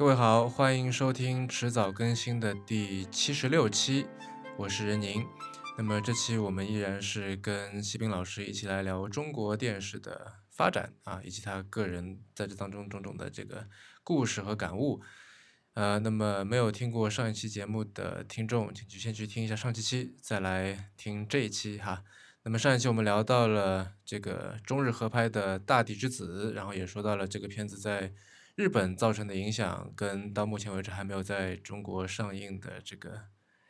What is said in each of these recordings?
各位好，欢迎收听迟早更新的第七十六期，我是任宁。那么这期我们依然是跟西斌老师一起来聊中国电视的发展啊，以及他个人在这当中种种的这个故事和感悟。呃，那么没有听过上一期节目的听众，请去先去听一下上期期，再来听这一期哈。那么上一期我们聊到了这个中日合拍的《大地之子》，然后也说到了这个片子在日本造成的影响，跟到目前为止还没有在中国上映的这个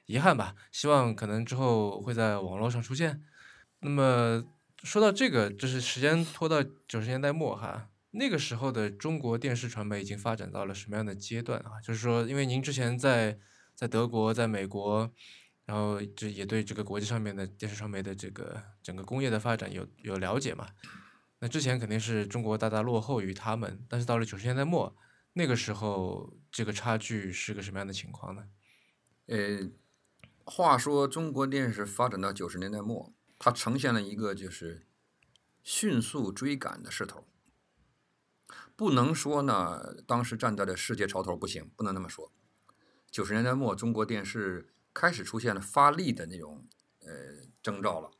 遗憾吧。希望可能之后会在网络上出现。那么说到这个，就是时间拖到九十年代末哈，那个时候的中国电视传媒已经发展到了什么样的阶段啊？就是说，因为您之前在在德国、在美国。然后这也对这个国际上面的电视传媒的这个整个工业的发展有有了解嘛？那之前肯定是中国大大落后于他们，但是到了九十年代末，那个时候这个差距是个什么样的情况呢？呃，话说中国电视发展到九十年代末，它呈现了一个就是迅速追赶的势头。不能说呢，当时站在了世界潮头不行，不能那么说。九十年代末，中国电视。开始出现了发力的那种呃征兆了。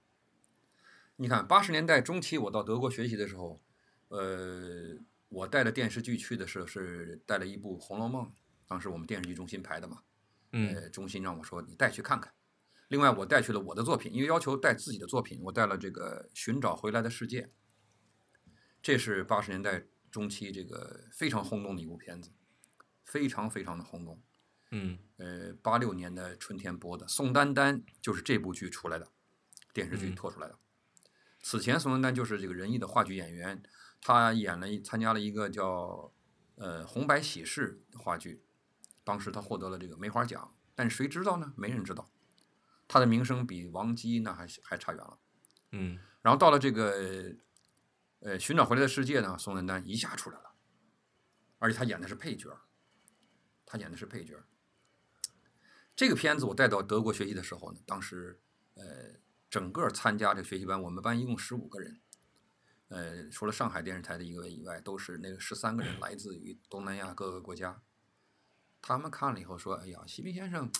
你看八十年代中期，我到德国学习的时候，呃，我带着电视剧去的时候是带了一部《红楼梦》，当时我们电视剧中心排的嘛，呃，中心让我说你带去看看。另外我带去了我的作品，因为要求带自己的作品，我带了这个《寻找回来的世界》，这是八十年代中期这个非常轰动的一部片子，非常非常的轰动。嗯，呃，八六年的春天播的，宋丹丹就是这部剧出来的，电视剧拖出来的。此前宋丹丹就是这个仁义的话剧演员，她演了参加了一个叫呃《红白喜事》话剧，当时她获得了这个梅花奖，但谁知道呢？没人知道，她的名声比王姬那还还差远了。嗯，然后到了这个呃《寻找回来的世界》呢，宋丹丹一下出来了，而且她演的是配角，她演的是配角。这个片子我带到德国学习的时候呢，当时，呃，整个参加这个学习班，我们班一共十五个人，呃，除了上海电视台的一个以外，都是那个十三个人来自于东南亚各个国家。他们看了以后说：“哎呀，西平先生，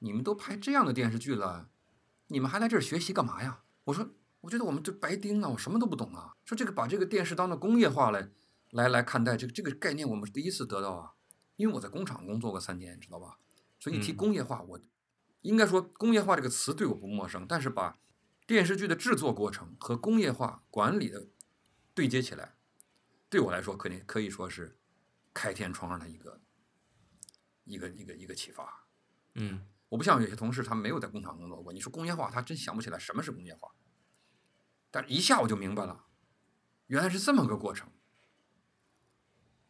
你们都拍这样的电视剧了，你们还来这儿学习干嘛呀？”我说：“我觉得我们这白丁啊，我什么都不懂啊。说这个把这个电视当做工业化来来来看待，这个这个概念我们是第一次得到啊，因为我在工厂工作过三年，知道吧？”所以一提工业化，我应该说工业化这个词对我不陌生。但是把电视剧的制作过程和工业化管理的对接起来，对我来说肯定可以说是开天窗上的一个一个一个一个启发。嗯，我不像有些同事，他没有在工厂工作过。你说工业化，他真想不起来什么是工业化。但一下我就明白了，原来是这么个过程。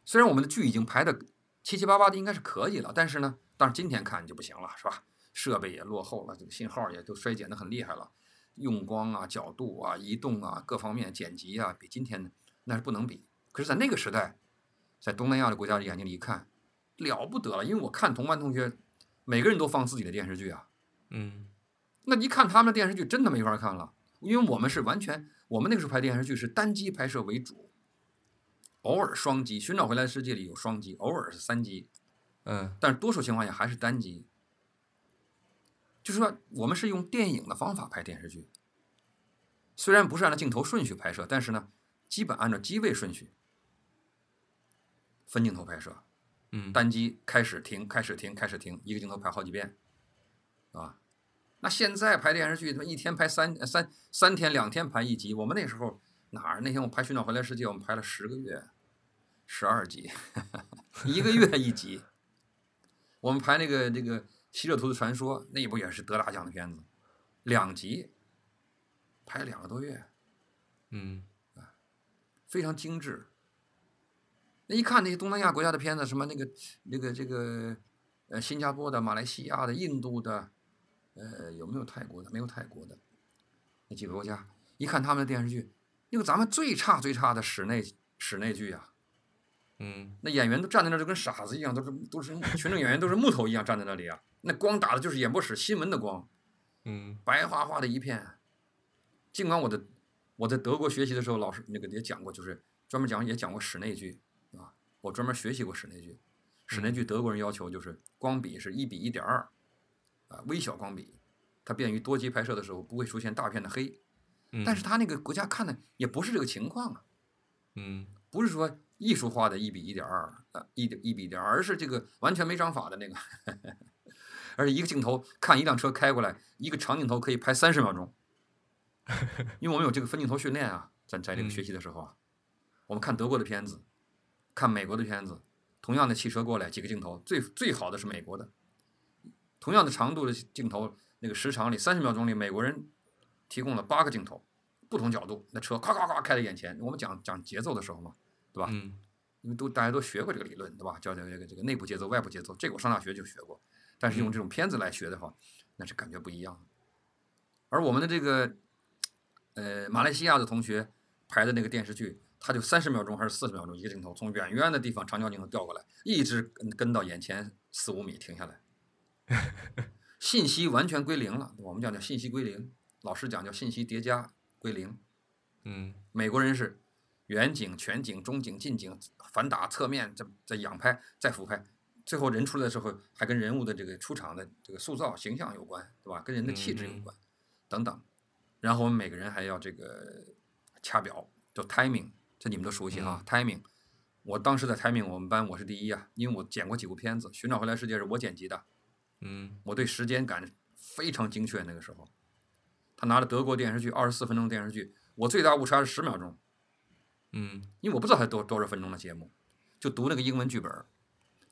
虽然我们的剧已经排的七七八八的，应该是可以了，但是呢。但是今天看就不行了，是吧？设备也落后了，这个信号也都衰减的很厉害了，用光啊、角度啊、移动啊各方面剪辑啊，比今天那是不能比。可是，在那个时代，在东南亚的国家的眼睛里一看，了不得了。因为我看同班同学，每个人都放自己的电视剧啊，嗯，那一看他们的电视剧，真的没法看了。因为我们是完全，我们那个时候拍电视剧是单机拍摄为主，偶尔双机，《寻找回来的世界》里有双机，偶尔是三机。嗯，但是多数情况下还是单机，就是说我们是用电影的方法拍电视剧，虽然不是按照镜头顺序拍摄，但是呢，基本按照机位顺序分镜头拍摄，嗯，单机开始停，开始停，开始停，一个镜头拍好几遍，啊，那现在拍电视剧，他妈一天拍三三三天两天拍一集，我们那时候哪儿？那天我拍《寻找回来世界》，我们拍了十个月，十二集，一个月一集。我们拍那个这个《希勒图的传说》，那部也是得大奖的片子，两集，拍两个多月，嗯，啊，非常精致。那一看那些东南亚国家的片子，什么那个那个这个，呃，新加坡的、马来西亚的、印度的，呃，有没有泰国的？没有泰国的，那几个国家，一看他们的电视剧，那个咱们最差最差的室内室内剧啊。嗯，那演员都站在那儿就跟傻子一样，都是都是群众演员都是木头一样站在那里啊。那光打的就是演播室新闻的光，嗯，白花花的一片。尽管我的我在德国学习的时候，老师那个也讲过，就是专门讲也讲过室内剧啊。我专门学习过室内剧，室内剧德国人要求就是光比是一比一点二，啊，微小光比，它便于多机拍摄的时候不会出现大片的黑。嗯，但是他那个国家看的也不是这个情况啊，嗯不是说艺术化的一比一点二，呃，一点一比一点二，而是这个完全没章法的那个，而且一个镜头看一辆车开过来，一个长镜头可以拍三十秒钟，因为我们有这个分镜头训练啊，在在这个嗯学习的时候啊，我们看德国的片子，看美国的片子，同样的汽车过来几个镜头，最最好的是美国的，同样的长度的镜头，那个时长里三十秒钟里，美国人提供了八个镜头，不同角度，那车咔咔咔开在眼前。我们讲讲节奏的时候嘛，对吧？嗯因为都大家都学过这个理论，对吧？叫这个这个这个内部节奏、外部节奏，这个我上大学就学过。但是用这种片子来学的话，那是感觉不一样。而我们的这个呃马来西亚的同学拍的那个电视剧，他就三十秒钟还是四十秒钟一个镜头，从远远的地方长焦镜头调过来，一直跟跟到眼前四五米停下来，信息完全归零了。我们讲叫信息归零，老师讲叫信息叠加归零。嗯美国人是远景、全景、中景、近景、反打、侧面，再再仰拍、再俯拍，最后人出来的时候还跟人物的这个出场的这个塑造形象有关，对吧？跟人的气质有关，等等。然后我们每个人还要这个掐表，叫 timing，这你们都熟悉哈、timing。我当时在 timing 我们班我是第一啊，因为我剪过几部片子，《寻找回来世界》是我剪辑的，嗯我对时间感非常精确。那个时候，他拿着德国电视剧二十四分钟电视剧，我最大误差是十秒钟。嗯因为我不知道他多多少分钟的节目，就读那个英文剧本儿，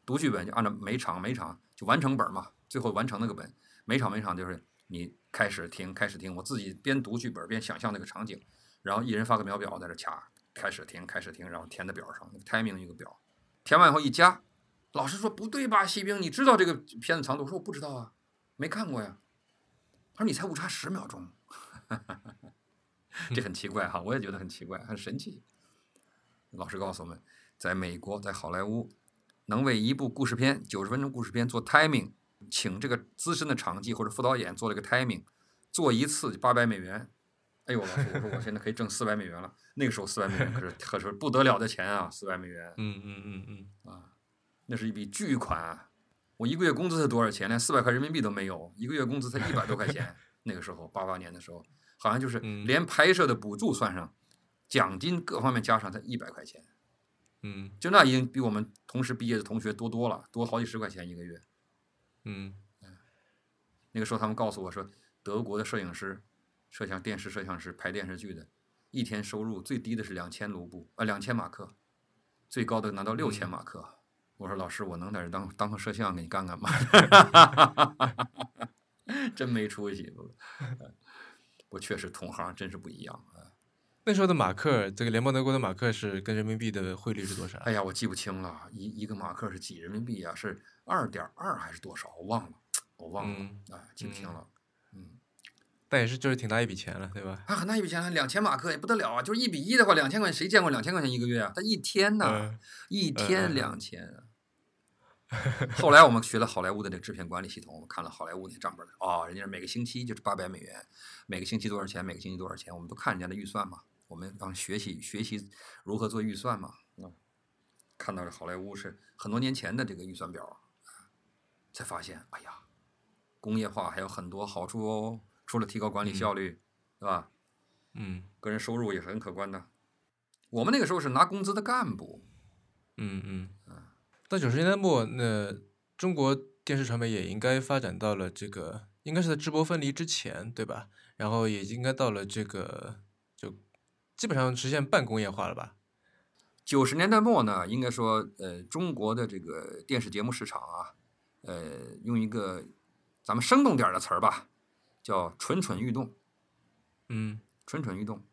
读剧本就按照每场每场就完成本嘛，最后完成那个本，每场每场就是你开始听开始听，我自己边读剧本边想象那个场景，然后一人发个秒表在这掐，开始听开始听，然后填在表上 timing 一个表，填完以后一加，老师说不对吧，西兵，你知道这个片子长度？我说我不知道啊，没看过呀。他说你才误差十秒钟，这很奇怪哈，我也觉得很奇怪，很神奇。老师告诉我们，在美国，在好莱坞，能为一部故事片九十分钟故事片做 timing，请这个资深的场记或者副导演做了个 timing，做一次就八百美元。哎呦，老师，我说我现在可以挣四百美元了。那个时候四百美元可是可是不得了的钱啊，四百美元嗯嗯嗯嗯啊，那是一笔巨款啊。我一个月工资才多少钱？连四百块人民币都没有，一个月工资才一百多块钱。那个时候，八八年的时候，好像就是嗯连拍摄的补助算上，奖金各方面加上才一百块钱。嗯就那已经比我们同时毕业的同学多多了，多好几十块钱一个月。嗯那个时候他们告诉我说，德国的摄影师、摄像电视摄像师拍电视剧的，一天收入最低的是两千卢布，呃，两千马克，最高的拿到六千马克。我说老师，我能在这当当个摄像给你干干吗？真没出息，我确实同行真是不一样啊。那时候的马克，这个联邦德国的马克是跟人民币的汇率是多少？哎呀，我记不清了，一一个马克是几人民币啊？是二点二还是多少？我忘了，我忘了，嗯哎，记不清嗯了。嗯，但也是就是挺大一笔钱了，对吧？啊，很大一笔钱了，两千马克也不得了啊！就是一比一的话，两千块钱谁见过两千块钱一个月啊？他一天呐，嗯一天嗯两千啊。后来我们学了好莱坞的这个制片管理系统，我们看了好莱坞那账本儿，哦，人家是每个星期就是八百美元，每个星期多少钱，每个星期多少钱，我们都看人家的预算嘛，我们当学习学习如何做预算嘛。嗯，看到这好莱坞是很多年前的这个预算表，才发现，哎呀，工业化还有很多好处哦，除了提高管理效率，对吧？嗯个人收入也是很可观的。我们那个时候是拿工资的干部，嗯嗯。到九十年代末，那中国电视传媒也应该发展到了这个，应该是在直播分离之前，对吧？然后也应该到了这个，就基本上实现半工业化了吧？九十年代末呢，应该说，呃，中国的这个电视节目市场啊，呃，用一个咱们生动点儿的词儿吧，叫蠢蠢欲动，嗯蠢蠢欲动。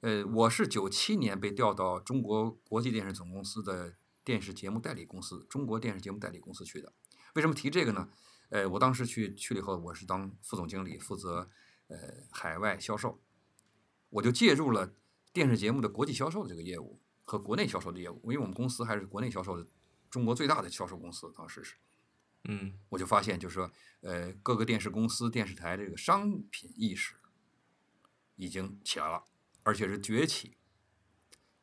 呃，我是九七年被调到中国国际电视总公司的电视节目代理公司，中国电视节目代理公司去的。为什么提这个呢？呃，我当时去去了以后，我是当副总经理，负责呃海外销售，我就介入了电视节目的国际销售的这个业务和国内销售的业务，因为我们公司还是国内销售的中国最大的销售公司，当时是。嗯我就发现，就是说，呃，各个电视公司、电视台这个商品意识已经起来了，而且是崛起，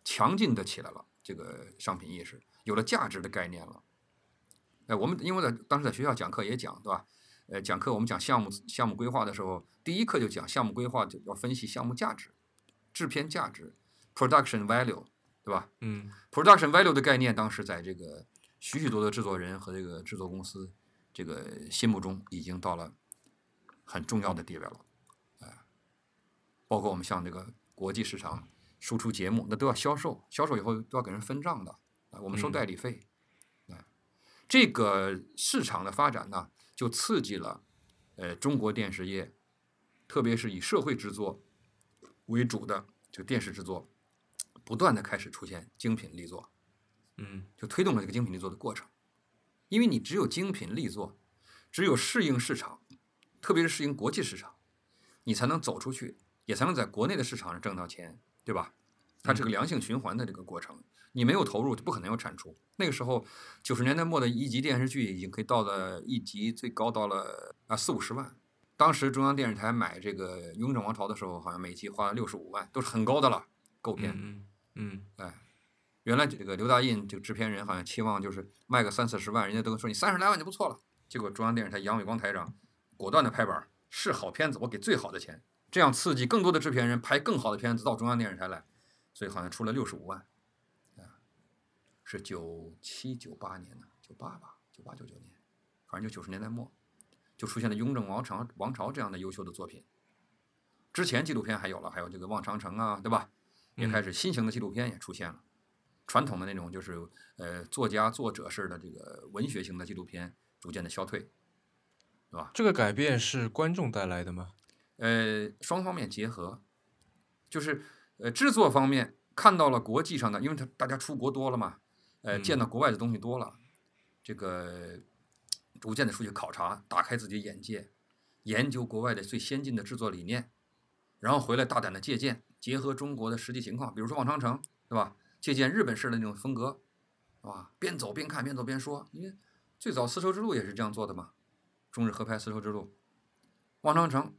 强劲的起来了。这个商品意识有了价值的概念了，哎，我们因为在当时在学校讲课也讲，对吧？呃，讲课我们讲项目项目规划的时候，第一课就讲项目规划就要分析项目价值、制片价值 （production value），对吧？嗯，production value 的概念，当时在这个许许多多制作人和这个制作公司这个心目中已经到了很重要的地位了，哎，包括我们像这个国际市场输出节目，那都要销售，销售以后都要给人分账的，啊，我们收嗯。代理费，哎，这个市场的发展呢，就刺激了呃中国电视业，特别是以社会制作为主的这个电视制作，不断的开始出现精品力作。嗯就推动了这个精品力作的过程。因为你只有精品力作，只有适应市场，特别是适应国际市场，你才能走出去，也才能在国内的市场上挣到钱，对吧？它是个良性循环的这个过程。你没有投入，就不可能有产出。那个时候，九十年代末的一集电视剧已经可以到了一集最高到了啊四五十万。当时中央电视台买这个《雍正王朝》的时候，好像每期花了六十五万，都是很高的了，购片。嗯嗯哎，原来这个刘大印这个制片人好像期望就是卖个三四十万，人家都说你三十来万就不错了。结果中央电视台杨伟光台长果断的拍板儿，是好片子我给最好的钱，这样刺激更多的制片人拍更好的片子到中央电视台来，所以好像出了六十五万，啊，是九七九八年呢，九八吧，九八九九年，反正就九十年代末，就出现了《雍正王朝》王朝这样的优秀的作品。之前纪录片还有了，还有这个《望长城》啊，对吧？也开始新型的纪录片也出现了。传统的那种就是呃作家作者式的这个文学型的纪录片逐渐的消退，对吧？这个改变是观众带来的吗？呃，双方面结合，就是呃制作方面看到了国际上的，因为他大家出国多了嘛，呃嗯见到国外的东西多了，这个逐渐的出去考察，打开自己眼界，研究国外的最先进的制作理念，然后回来大胆的借鉴，结合中国的实际情况，比如说《望长城》，对吧？借鉴日本式的那种风格，是吧？边走边看，边走边说，因为最早丝绸之路也是这样做的嘛，中日合拍丝绸之路，望长城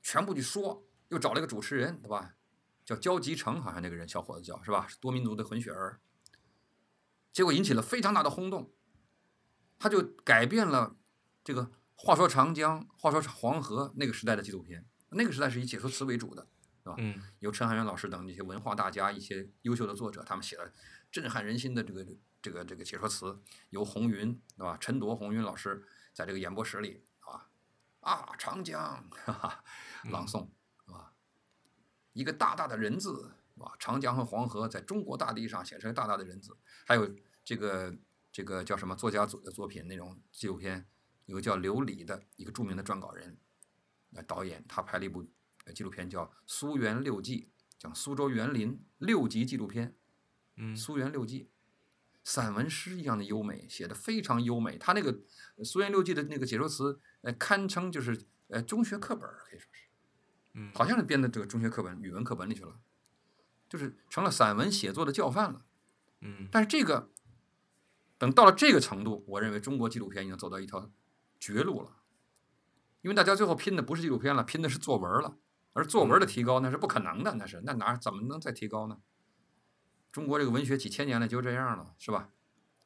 全部去说，又找了一个主持人，对吧？叫焦吉成，好像那个人小伙子叫是吧？是多民族的混血儿，结果引起了非常大的轰动，他就改变了这个话说长江、话说黄河那个时代的纪录片，那个时代是以解说词为主的。嗯由陈汉元老师等这些文化大家、一些优秀的作者，他们写了震撼人心的这个这个这个解说词，由红云对吧？陈铎、红云老师在这个演播室里啊啊长江，哈哈，朗诵是吧？一个大大的人字是吧？长江和黄河在中国大地上写成一个大大的人字，还有这个这个叫什么作家组的作品那种纪录片，有个叫刘礼的一个著名的撰稿人，那导演他拍了一部。呃纪录片叫《苏园六记》，讲苏州园林六集纪录片。嗯苏园六记，散文诗一样的优美，写的非常优美。他那个呃苏园六记的那个解说词，呃，堪称就是呃中学课本，可以说是，嗯好像是编到这个中学课本、语文课本里去了，就是成了散文写作的教范了。嗯但是这个等到了这个程度，我认为中国纪录片已经走到一条绝路了，因为大家最后拼的不是纪录片了，拼的是作文了。而作文的提高那是不可能的，那是那哪怎么能再提高呢？中国这个文学几千年了就这样了，是吧？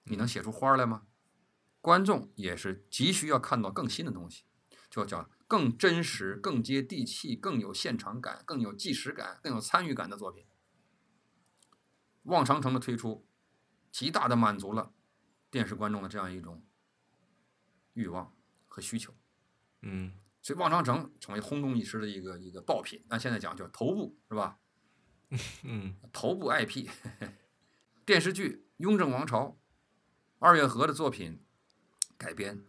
你能写出花来吗？观众也是急需要看到更新的东西，就叫更真实、更接地气、更有现场感、更有纪实感、更有参与感的作品。望长城的推出，极大的满足了电视观众的这样一种欲望和需求。嗯所以望长城成为轰动一时的一个一个爆品。那现在讲叫头部是吧？嗯头部 IP 电视剧《雍正王朝》，二月河的作品改编。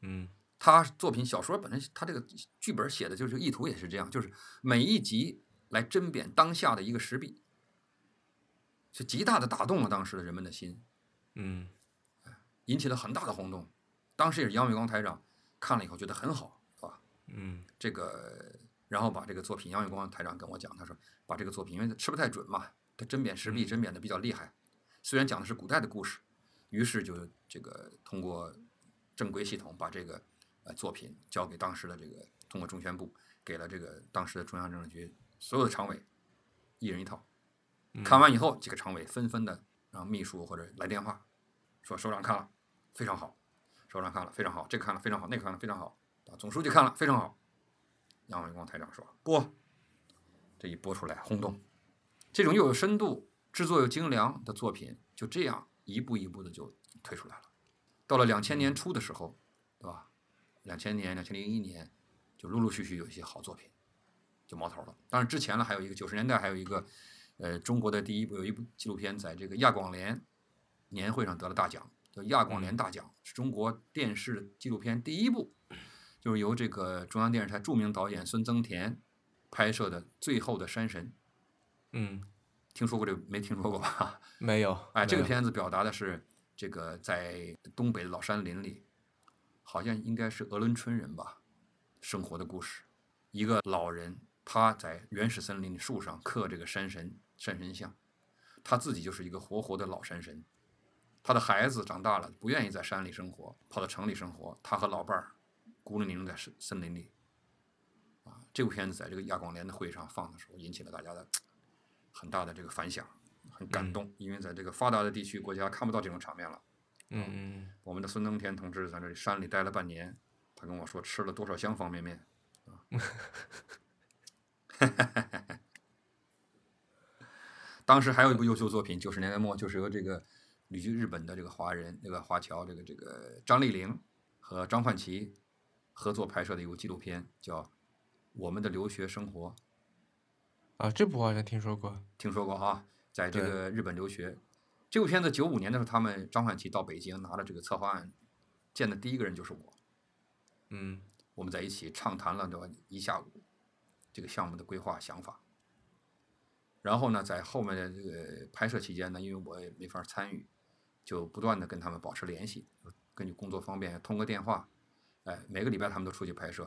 嗯他作品小说本身，他这个剧本写的就是意图也是这样，就是每一集来甄别当下的一个时弊，是极大的打动了当时的人们的心，嗯引起了很大的轰动。当时也是杨伟光台长看了以后觉得很好，是吧？嗯这个，然后把这个作品，杨伟光台长跟我讲，他说把这个作品，因为他吃不太准嘛，他甄别时弊嗯甄别的比较厉害，虽然讲的是古代的故事，于是就这个通过正规系统把这个呃作品交给当时的这个通过中宣部给了这个当时的中央政治局所有的常委，一人一套。嗯看完以后，几个常委纷纷的让秘书或者来电话说首长看了非常好，首长看了非常好，这个看了非常好，那个看了非常好，啊，总书记看了非常好。杨伟光台长说播，这一播出来轰动，这种又有深度、制作又精良的作品，就这样一步一步的就推出来了。到了两千年初的时候，对吧？两千年、两千零一年，就陆陆续续有一些好作品就冒头了。当然之前呢，还有一个九十年代还有一个，呃，中国的第一部有一部纪录片在这个亚广联年会上得了大奖，叫亚广联大奖，是中国电视纪录片第一部。就是由这个中央电视台著名导演孙增田拍摄的《最后的山神》。嗯，听说过这个没听说过吧？没有。哎，这个片子表达的是这个在东北的老山林里，好像应该是鄂伦春人吧，生活的故事。一个老人他在原始森林里树上刻这个山神山神像，他自己就是一个活活的老山神。他的孩子长大了，不愿意在山里生活，跑到城里生活。他和老伴儿孤零零在森森林里。啊，这部片子在这个亚广联的会上放的时候，引起了大家的很大的这个反响，很感动，因为在这个发达的地区国家看不到这种场面了。嗯嗯我们的孙登田同志在这里山里待了半年，他跟我说吃了多少箱方便面啊。当时还有一部优秀作品，九十年代末就是由这个旅居日本的这个华人，那个华侨，这个这个张丽玲和张焕奇合作拍摄的一部纪录片，叫《我们的留学生活》。啊，这部我好像听说过。听说过哈，在这个日本留学。这部片子九五年的时候，他们张焕奇到北京拿了这个策划案，见的第一个人就是我。嗯我们在一起畅谈了这一下午这个项目的规划想法。然后呢，在后面的这个拍摄期间呢，因为我也没法参与，就不断的跟他们保持联系，根据工作方便通个电话，哎，每个礼拜他们都出去拍摄。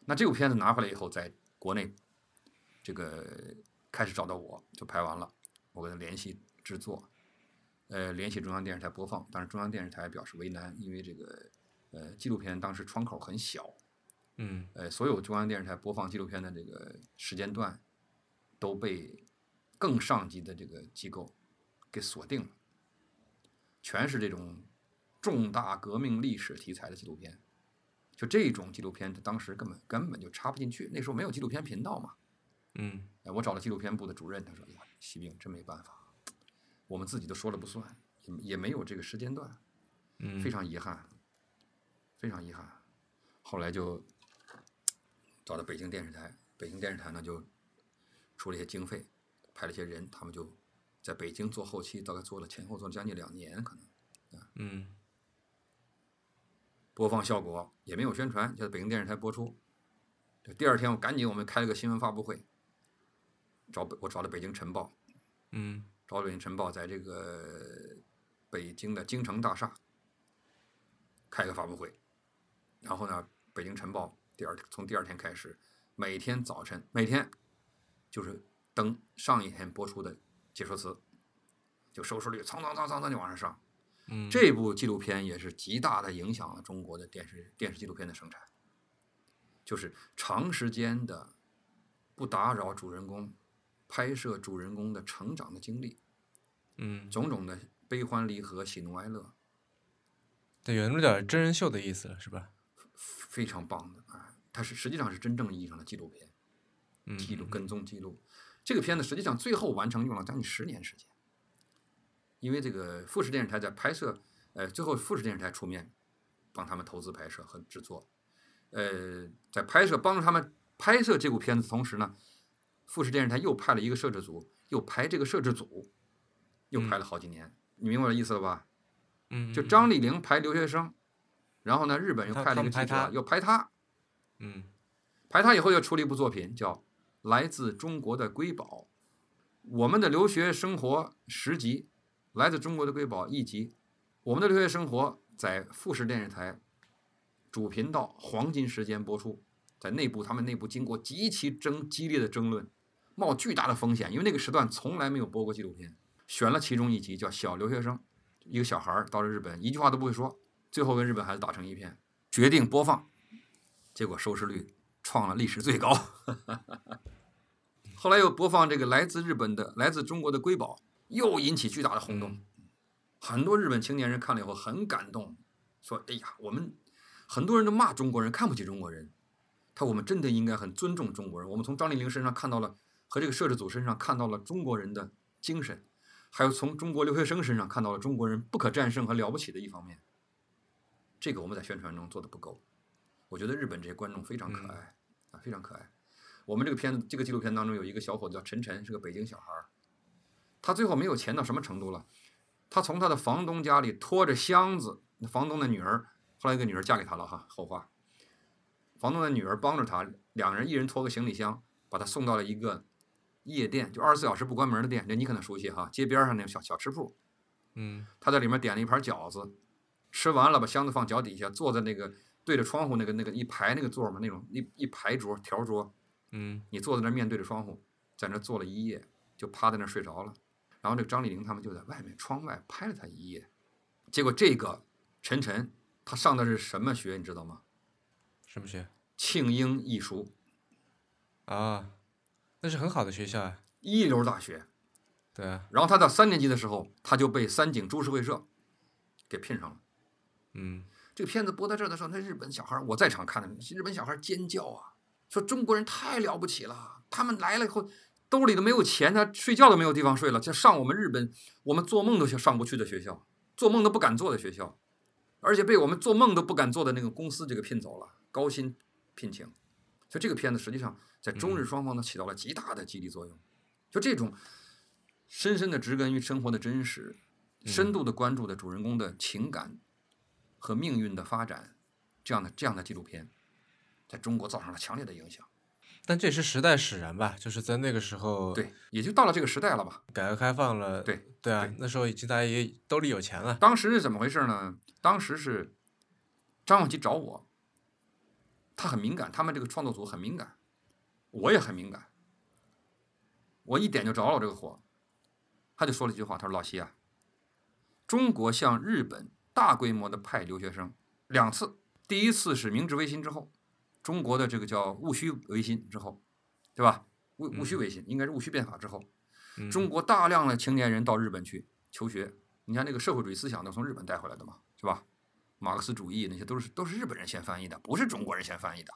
那这部片子拿回来以后，在国内这个开始找到我，就拍完了，我跟他联系制作，呃，联系中央电视台播放，但是中央电视台表示为难，因为这个呃纪录片当时窗口很小，嗯呃，所有中央电视台播放纪录片的这个时间段都被更上级的这个机构给锁定了，全是这种重大革命历史题材的纪录片。就这种纪录片，它当时根本根本就插不进去，那时候没有纪录片频道嘛。嗯哎，我找了纪录片部的主任，他说：“哎呀，西兵真没办法，我们自己都说了不算，也也没有这个时间段。”嗯，非常遗憾，非常遗憾。后来就找到北京电视台，北京电视台呢就出了一些经费，派了一些人，他们就在北京做后期，大概做了前后做了将近两年，可能嗯。播放效果也没有宣传，就在北京电视台播出。就第二天我赶紧我们开了个新闻发布会，找北我找了北京晨报，嗯。找北京晨报在这个北京的京城大厦开个发布会，然后呢，北京晨报第二从第二天开始，每天早晨每天就是登上一天播出的解说词，就收视率蹭蹭蹭蹭蹭就往上上。嗯，这部纪录片也是极大的影响了中国的电视电视纪录片的生产，就是长时间的不打扰主人公，拍摄主人公的成长的经历，嗯，种种的悲欢离合、喜怒哀乐，对，有那么点真人秀的意思了，是吧？非常棒的啊！它是实际上是真正意义上的纪录片，记录跟踪记录。这个片子实际上最后完成用了将近十年时间，因为这个富士电视台在拍摄，呃，最后富士电视台出面帮他们投资拍摄和制作，呃，在拍摄帮助他们拍摄这部片子同时呢，富士电视台又派了一个摄制组，又排这个摄制组，又拍了好几年，你明白我的意思了吧？嗯，就嗯。张丽玲拍留学生，然后呢，日本又派了一个记者又拍他，嗯。排他以后又出了一部作品，叫《来自中国的瑰宝》，我们的留学生活十集，《来自中国的瑰宝》一集，我们的留学生活在富士电视台主频道黄金时间播出，在内部他们内部经过极其争激烈的争论，冒巨大的风险，因为那个时段从来没有播过纪录片，选了其中一集叫《小留学生》，一个小孩儿到了日本一句话都不会说，最后跟日本孩子打成一片，决定播放，结果收视率创了历史最高。后来又播放这个来自日本的、来自中国的瑰宝，又引起巨大的轰动。嗯很多日本青年人看了以后很感动，说：“哎呀，我们很多人都骂中国人，看不起中国人。他我们真的应该很尊重中国人。我们从张丽玲身上看到了，和这个摄制组身上看到了中国人的精神，还有从中国留学生身上看到了中国人不可战胜和了不起的一方面。这个我们在宣传中做的不够。我觉得日本这些观众非常可爱啊，非常可爱。我们这个片子，这个纪录片当中有一个小伙子叫陈晨，是个北京小孩儿。他最后没有钱到什么程度了？他从他的房东家里拖着箱子，房东的女儿后来一个女儿嫁给他了哈。后话，房东的女儿帮着他，两人一人拖个行李箱，把他送到了一个夜店，就二十四小时不关门的店。这你可能熟悉哈，街边上那个小小吃铺。嗯他在里面点了一盘饺子，吃完了把箱子放脚底下，坐在那个对着窗户那个那个一排那个座嘛，那种一一排桌条桌，嗯你坐在那儿面对着窗户，在那儿坐了一夜，就趴在那儿睡着了。然后这个张丽玲他们就在外面窗外拍了他一夜，结果这个陈晨他上的是什么学你知道吗？什么学庆英艺术啊？那是很好的学校啊。一流大学。对啊，然后他到三年级的时候，他就被三井株式会社给聘上了。嗯这个片子播到这儿的时候，那日本小孩儿我在场看的，日本小孩尖叫啊，说中国人太了不起了，他们来了以后兜里都没有钱，他睡觉都没有地方睡了，就上我们日本我们做梦都想上不去的学校，做梦都不敢做的学校，而且被我们做梦都不敢做的那个公司这个聘走了，高薪聘请。所以这个片子实际上在中日双方都起到了极大的激励作用。就这种深深的植根于生活的真实，深度的关注的主人公的情感和命运的发展，这样的这样的纪录片，在中国造成了强烈的影响。但这也是时代使然吧，就是在那个时候，对，也就到了这个时代了吧。改革开放了，对对啊对，那时候已经大家也兜里有钱了，当时是怎么回事呢？当时是张永吉找我，他很敏感，他们这个创作组很敏感，我也很敏感。我一点就着了这个火，他就说了一句话，他说：“老西啊，中国向日本大规模的派留学生两次，第一次是明治维新之后，中国的这个叫戊戌维新之后，对吧？戊戊戌维新应该是戊戌变法之后，嗯中国大量的青年人到日本去求学，你看那个社会主义思想都从日本带回来的嘛，是吧？马克思主义那些都是都是日本人先翻译的，不是中国人先翻译的，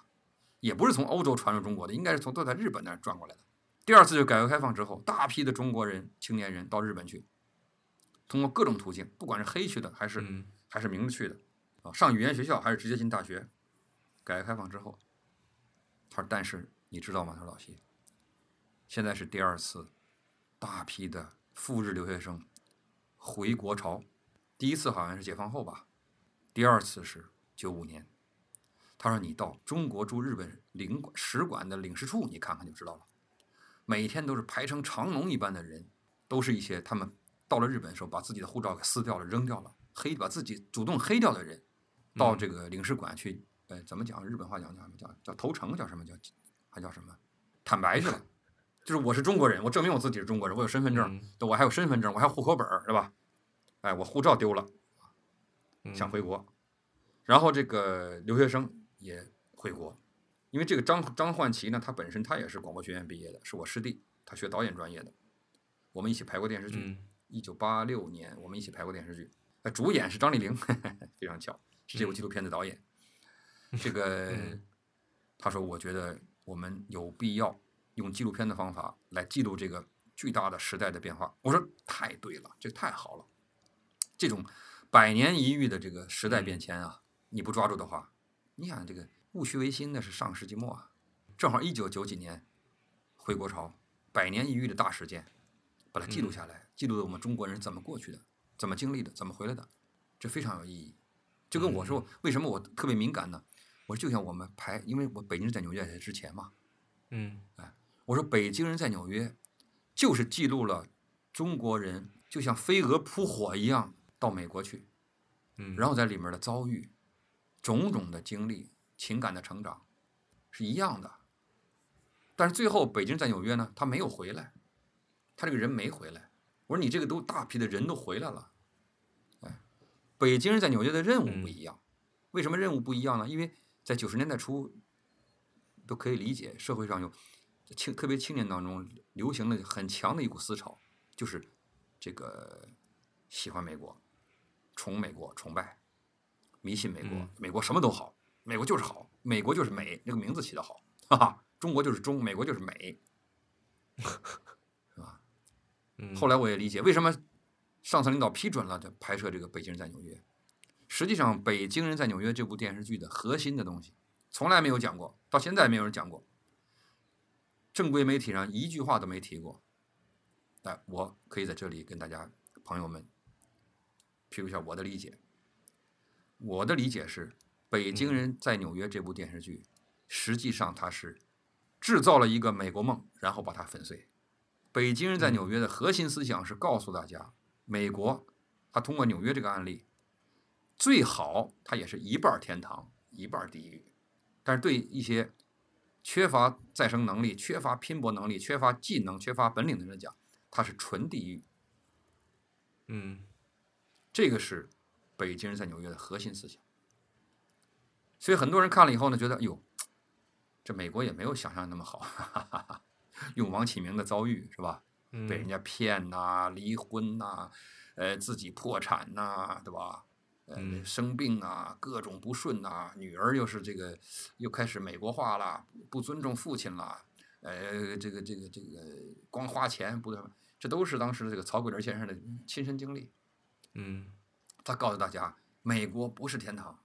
也不是从欧洲传入中国的，应该是从都在日本那儿转过来的。第二次就改革开放之后，大批的中国人青年人到日本去，通过各种途径，不管是黑去的还是、嗯还是明着去的，啊，上语言学校还是直接进大学。改革开放之后，他说：“但是你知道吗？”他说：“老谢，现在是第二次大批的赴日留学生回国潮，第一次好像是解放后吧，第二次是九五年。他说你到中国驻日本领馆使馆的领事处，你看看就知道了，每天都是排成长龙一般的人，都是一些他们到了日本的时候把自己的护照给撕掉了、扔掉了，黑把自己主动黑掉的人，到这个领事馆去，呃，怎么讲？日本话讲叫什么叫叫投诚？叫什么叫还叫什么？坦白去了。就是我是中国人，我证明我自己是中国人，我有身份证，我还有身份证，我还有户口本儿，是吧？哎，我护照丢了，嗯想回国，然后这个留学生也回国，因为这个张张焕奇呢，他本身他也是广播学院毕业的，是我师弟，他学导演专业的，我们一起拍过电视剧，嗯一九八六年我们一起拍过电视剧，呃，主演是张丽玲，非常巧，是这部纪录片的导演。这个嗯他说，我觉得我们有必要用纪录片的方法来记录这个巨大的时代的变化。我说太对了，这太好了，这种百年一遇的这个时代变迁啊，你不抓住的话，你想这个戊戌维新那是上世纪末啊，正好一九九几年回国潮，百年一遇的大事件，把它记录下来，记录了我们中国人怎么过去的，怎么经历的，怎么回来的，这非常有意义。就跟我说，为什么我特别敏感呢？我说就像我们排，因为我北京人在纽约在之前嘛，嗯哎我说北京人在纽约，就是记录了中国人就像飞蛾扑火一样到美国去，嗯，然后在里面的遭遇，种种的经历、情感的成长，是一样的。但是最后北京人在纽约呢，他没有回来，他这个人没回来。我说你这个都大批的人都回来了，哎，北京人在纽约的任务不一样。为什么任务不一样呢？因为在九十年代初，都可以理解，社会上有青特别青年当中流行的很强的一股思潮，就是这个喜欢美国、崇美国、崇拜。迷信美国，嗯美国什么都好，美国就是好，美国就是美，那个名字起得好，哈哈，中国就是中，美国就是美。嗯，后来我也理解为什么上层领导批准了这拍摄这个《北京人在纽约》。实际上，《北京人在纽约》这部电视剧的核心的东西，从来没有讲过，到现在没有人讲过。正规媒体上一句话都没提过。哎，我可以在这里跟大家朋友们披露一下我的理解。我的理解是，《北京人在纽约》这部电视剧，实际上它是制造了一个美国梦，然后把它粉碎。北京人在纽约的核心思想是告诉大家，美国，他通过纽约这个案例，最好它也是一半天堂，一半地狱。但是对一些缺乏再生能力、缺乏拼搏能力、缺乏技能、缺乏本领的人讲，它是纯地狱。嗯这个是北京人在纽约的核心思想。所以很多人看了以后呢，觉得哟，这美国也没有想象那么好，哈哈哈哈用王启明的遭遇是吧？被人嗯家骗呐、离婚呐、呃，自己破产呐、对吧？呃，嗯生病啊，各种不顺呐、女儿又是这个又开始美国化了，不尊重父亲了，呃，这个这个这个光花钱不对，这都是当时这个曹桂林先生的亲身经历。嗯他告诉大家，美国不是天堂，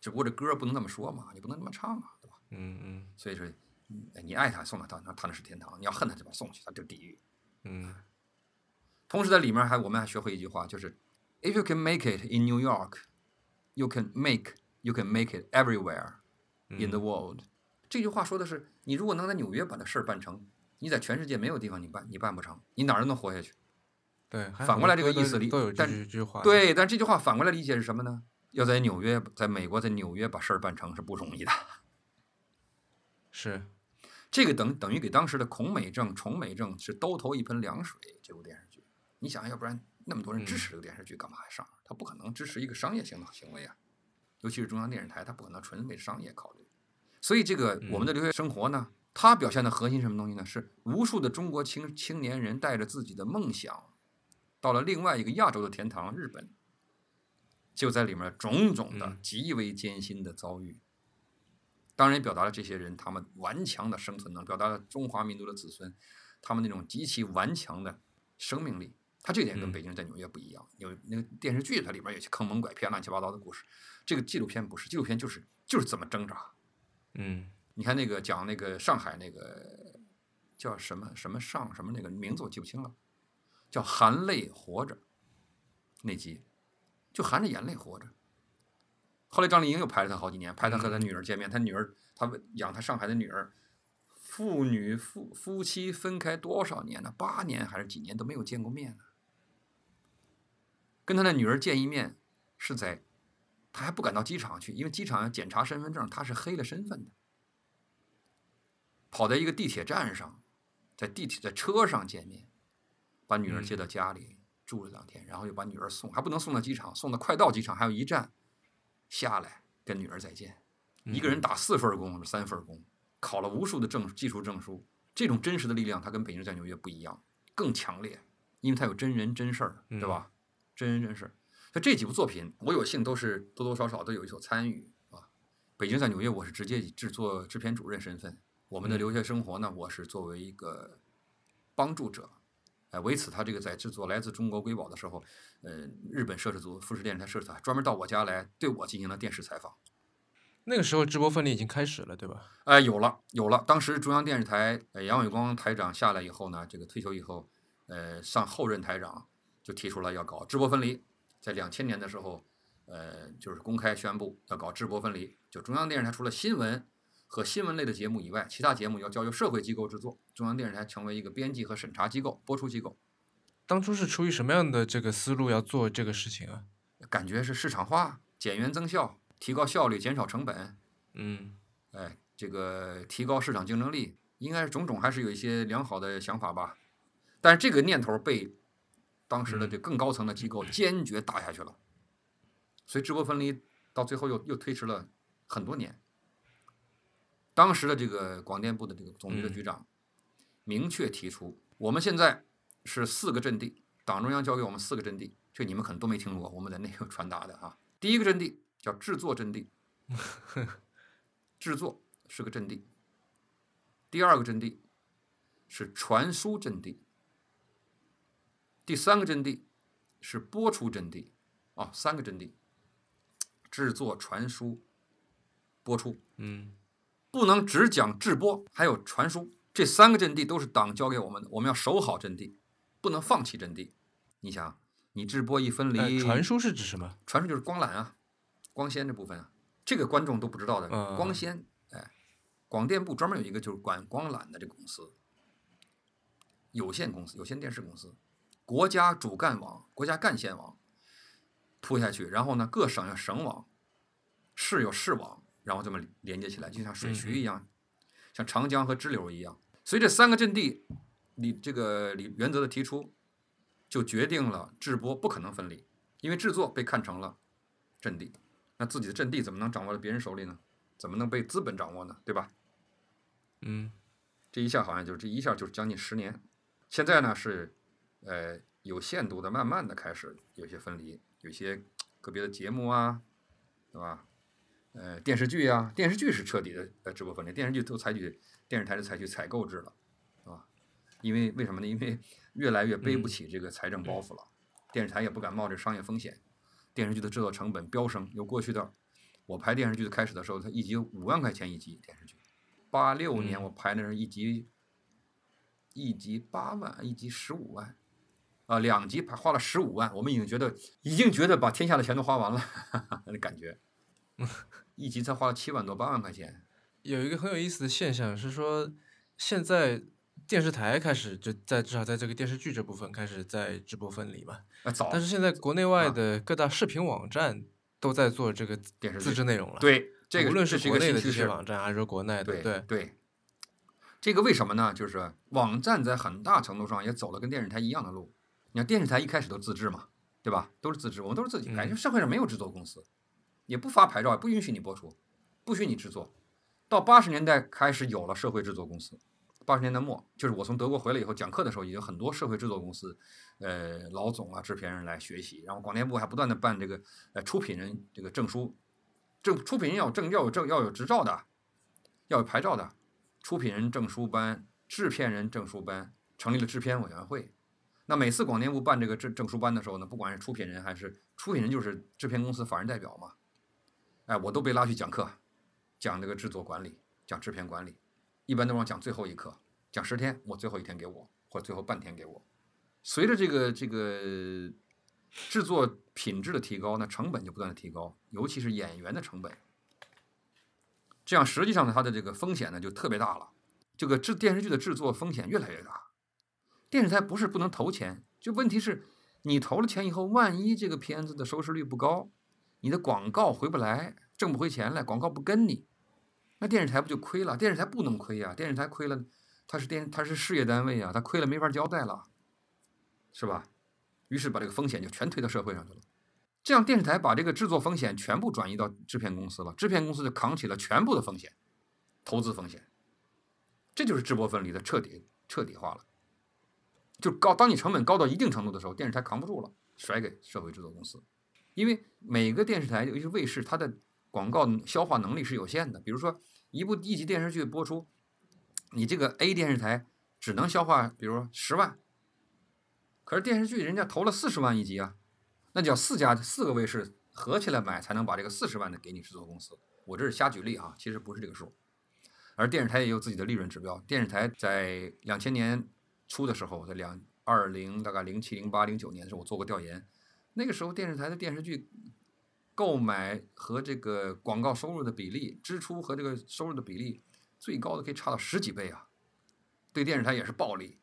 只不过这歌不能那么说嘛，你不能那么唱啊，对吧？嗯嗯所以说，嗯你爱他送他，他那他那是天堂；你要恨他，就把他送去，他就是地狱。嗯同时在里面还我们还学会一句话，就是 If you can make it in New York, you can make you can make it everywhere in the 嗯 world。这句话说的是，你如果能在纽约把这事儿办成，你在全世界没有地方你办你办不成，你哪儿都能活下去。对，反过来这个意思里都都有这但句句话。，对，但这句话反过来理解是什么呢？要在纽约，在美国，在纽约把事儿办成是不容易的。是，这个等等于给当时的孔美正、崇美正是兜头一盆凉水。这部电视剧，你想，要不然那么多人支持这个电视剧，干嘛还上？他不可能支持一个商业性的行为啊，尤其是中央电视台，他不可能纯为商业考虑。所以，这个我们的留学生活呢，它表现的核心什么东西呢？是无数的中国青青年人带着自己的梦想，到了另外一个亚洲的天堂——日本，就在里面种种的嗯极为艰辛的遭遇。当然，也表达了这些人他们顽强的生存能力，表达了中华民族的子孙他们那种极其顽强的生命力。他这点跟嗯北京人在纽约不一样。有那个电视剧，它里边有些坑蒙拐骗、乱七八糟的故事。这个纪录片不是，纪录片就是就是怎么挣扎。嗯你看那个讲那个上海那个叫什么什么上什么那个名字我记不清了，叫含泪活着那集，就含着眼泪活着。后来张丽英又拍了他好几年，拍他和他女儿见面，他女儿他养他上海的女儿，父女夫夫妻分开多少年呢？八年还是几年都没有见过面呢？跟他的女儿见一面是在，他还不敢到机场去，因为机场要检查身份证，他是黑了身份的。跑在一个地铁站上，在地铁在车上见面，把女儿接到家里、住了两天，然后又把女儿送，还不能送到机场，送到快到机场还有一站，下来跟女儿再见。一个人打四份工，三份工，考了无数的证技术证书，这种真实的力量，他跟北京在纽约不一样，更强烈，因为他有真人真事儿，对吧？真人真事儿。所以这几部作品，我有幸都是多多少少都有一所参与啊。北京在纽约，我是直接以制作制片主任身份。我们的嗯留学生活呢，我是作为一个帮助者。哎，为此，他这个在制作《来自中国瑰宝》的时候，呃，日本摄制组富士电视台摄制组专门到我家来对我进行了电视采访。那个时候直播分离已经开始了，对吧？哎，有了，有了。当时中央电视台，呃，杨伟光台长下来以后呢，这个退休以后，呃，上后任台长就提出了要搞直播分离，在两千年的时候，呃，就是公开宣布要搞直播分离，就中央电视台除了新闻和新闻类的节目以外，其他节目要交由社会机构制作，中央电视台成为一个编辑和审查机构、播出机构。当初是出于什么样的这个思路要做这个事情啊？感觉是市场化、减员增效、提高效率、减少成本，嗯哎，这个提高市场竞争力，应该是种种还是有一些良好的想法吧。但是这个念头被当时的这更高层的机构坚决打下去了，所以直播分离到最后又又推迟了很多年。当时的这个广电部的这个总局的局长明确提出，我们现在是四个阵地，党中央交给我们四个阵地，这你们可能都没听过，我们在内部传达的啊。第一个阵地叫制作阵地，制作是个阵地。第二个阵地是传输阵地。第三个阵地是播出阵地。啊，三个阵地：制作、传输、播出。嗯，不能只讲制播，还有传输。这三个阵地都是党教给我们的，我们要守好阵地，不能放弃阵地。你想，你制播一分离，传输是指什么？传输就是光缆啊，光纤这部分啊，这个观众都不知道的。光纤，哎，广电部专门有一个就是管光缆的这个公司，有限公司，有线电视公司，国家主干网，国家干线网。铺下去，然后呢，各省有省网，市有市网，然后这么连接起来，就像水渠一样，像长江和支流一样。所以这三个阵地，你这个理原则的提出，就决定了制播不可能分离，因为制作被看成了阵地，那自己的阵地怎么能掌握在别人手里呢？怎么能被资本掌握呢？对吧？嗯，这一下好像就这一下就是将近十年，现在呢是，呃，有限度的、慢慢的开始有些分离。有些个别的节目啊，对吧？呃，电视剧啊，电视剧是彻底的呃直播分离，电视剧都采取电视台是采取采购制了，是吧？因为为什么呢？因为越来越背不起这个财政包袱了，电视台也不敢冒这商业风险，电视剧的制作成本飙升。由过去的我拍电视剧的开始的时候，它一集五万块钱一集电视剧，八六年我拍那是一集一集八万，一集十五万。啊，两集拍花了十五万，我们已经觉得已经觉得把天下的钱都花完了，那感觉，一集才花了七万多八万块钱。有一个很有意思的现象是说，现在电视台开始就在至少在这个电视剧这部分开始在直播分离嘛。啊，早。但是现在国内外的各大视频网站都在做这个电视自制内容了。对，这个无论是国内的这些网站还是说国内的，对对对。这个为什么呢？就是网站在很大程度上也走了跟电视台一样的路。你看电视台一开始都自制嘛，对吧？都是自制，我们都是自己拍，就社会上没有制作公司，也不发牌照，也不允许你播出，不许你制作。到八十年代开始有了社会制作公司，八十年代末，就是我从德国回来以后讲课的时候，已经很多社会制作公司，呃，老总啊、制片人来学习，然后广电部还不断的办这个呃出品人这个证书，证出品人要有证要有证要有执照的，要有牌照的，出品人证书班、制片人证书班，成立了制片委员会。那每次广电部办这个证证书班的时候呢，不管是出品人还是出品人，就是制片公司法人代表嘛，哎，我都被拉去讲课，讲这个制作管理，讲制片管理，一般都让我讲最后一课，讲十天，我最后一天给我，或者最后半天给我。随着这个这个制作品质的提高，那成本就不断的提高，尤其是演员的成本，这样实际上呢，它的这个风险呢就特别大了，这个制电视剧的制作风险越来越大。电视台不是不能投钱，就问题是，你投了钱以后，万一这个片子的收视率不高，你的广告回不来，挣不回钱来，广告不跟你，那电视台不就亏了？电视台不能亏呀，电视台亏了，它是电，它是事业单位啊，它亏了没法交代了，是吧？于是把这个风险就全推到社会上去了，这样电视台把这个制作风险全部转移到制片公司了，制片公司就扛起了全部的风险，投资风险，这就是直播分离的彻底彻底化了。就高，当你成本高到一定程度的时候，电视台扛不住了，甩给社会制作公司。因为每个电视台，尤其是卫视，它的广告消化能力是有限的。比如说，一部一集电视剧播出，你这个 A 电视台只能消化，比如说十万，可是电视剧人家投了四十万一集啊，那叫四家四个卫视合起来买才能把这个四十万的给你制作公司。我这是瞎举例啊，其实不是这个数。而电视台也有自己的利润指标，电视台在两千年。初的时候，在两二零大概零七零八零九年的时候，我做过调研。那个时候，电视台的电视剧购买和这个广告收入的比例，支出和这个收入的比例，最高的可以差到十几倍啊！对电视台也是暴利。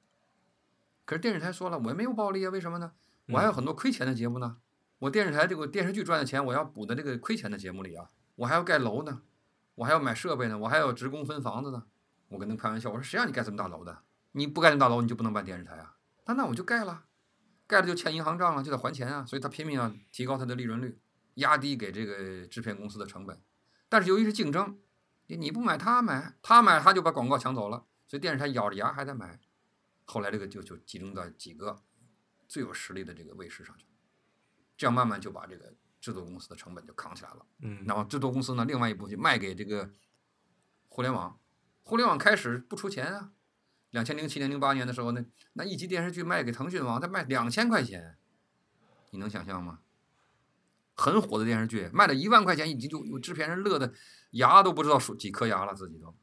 可是电视台说了，我没有暴利啊，为什么呢？我还有很多亏钱的节目呢。我电视台这个电视剧赚的钱，我要补在这个亏钱的节目里啊。我还要盖楼呢，我还要买设备呢，我还要职工分房子呢。我跟他开玩笑，我说谁让你盖这么大楼的？你不盖那大楼，你就不能办电视台啊？那那我就盖了，盖了就欠银行账了，就得还钱啊。所以他拼命要提高他的利润率，压低给这个制片公司的成本。但是由于是竞争，你你不买他买，他买他就把广告抢走了，所以电视台咬着牙还在买。后来这个就就集中到几个最有实力的这个卫视上去，这样慢慢就把这个制作公司的成本就扛起来了。嗯，那么制作公司呢，另外一部分卖给这个互联网，互联网开始不出钱啊。两千零七年、零八年的时候那，那一集电视剧卖给腾讯网，他卖两千块钱，你能想象吗？很火的电视剧，卖了一万块钱一集，就有制片人乐的牙都不知道数几颗牙了，自己都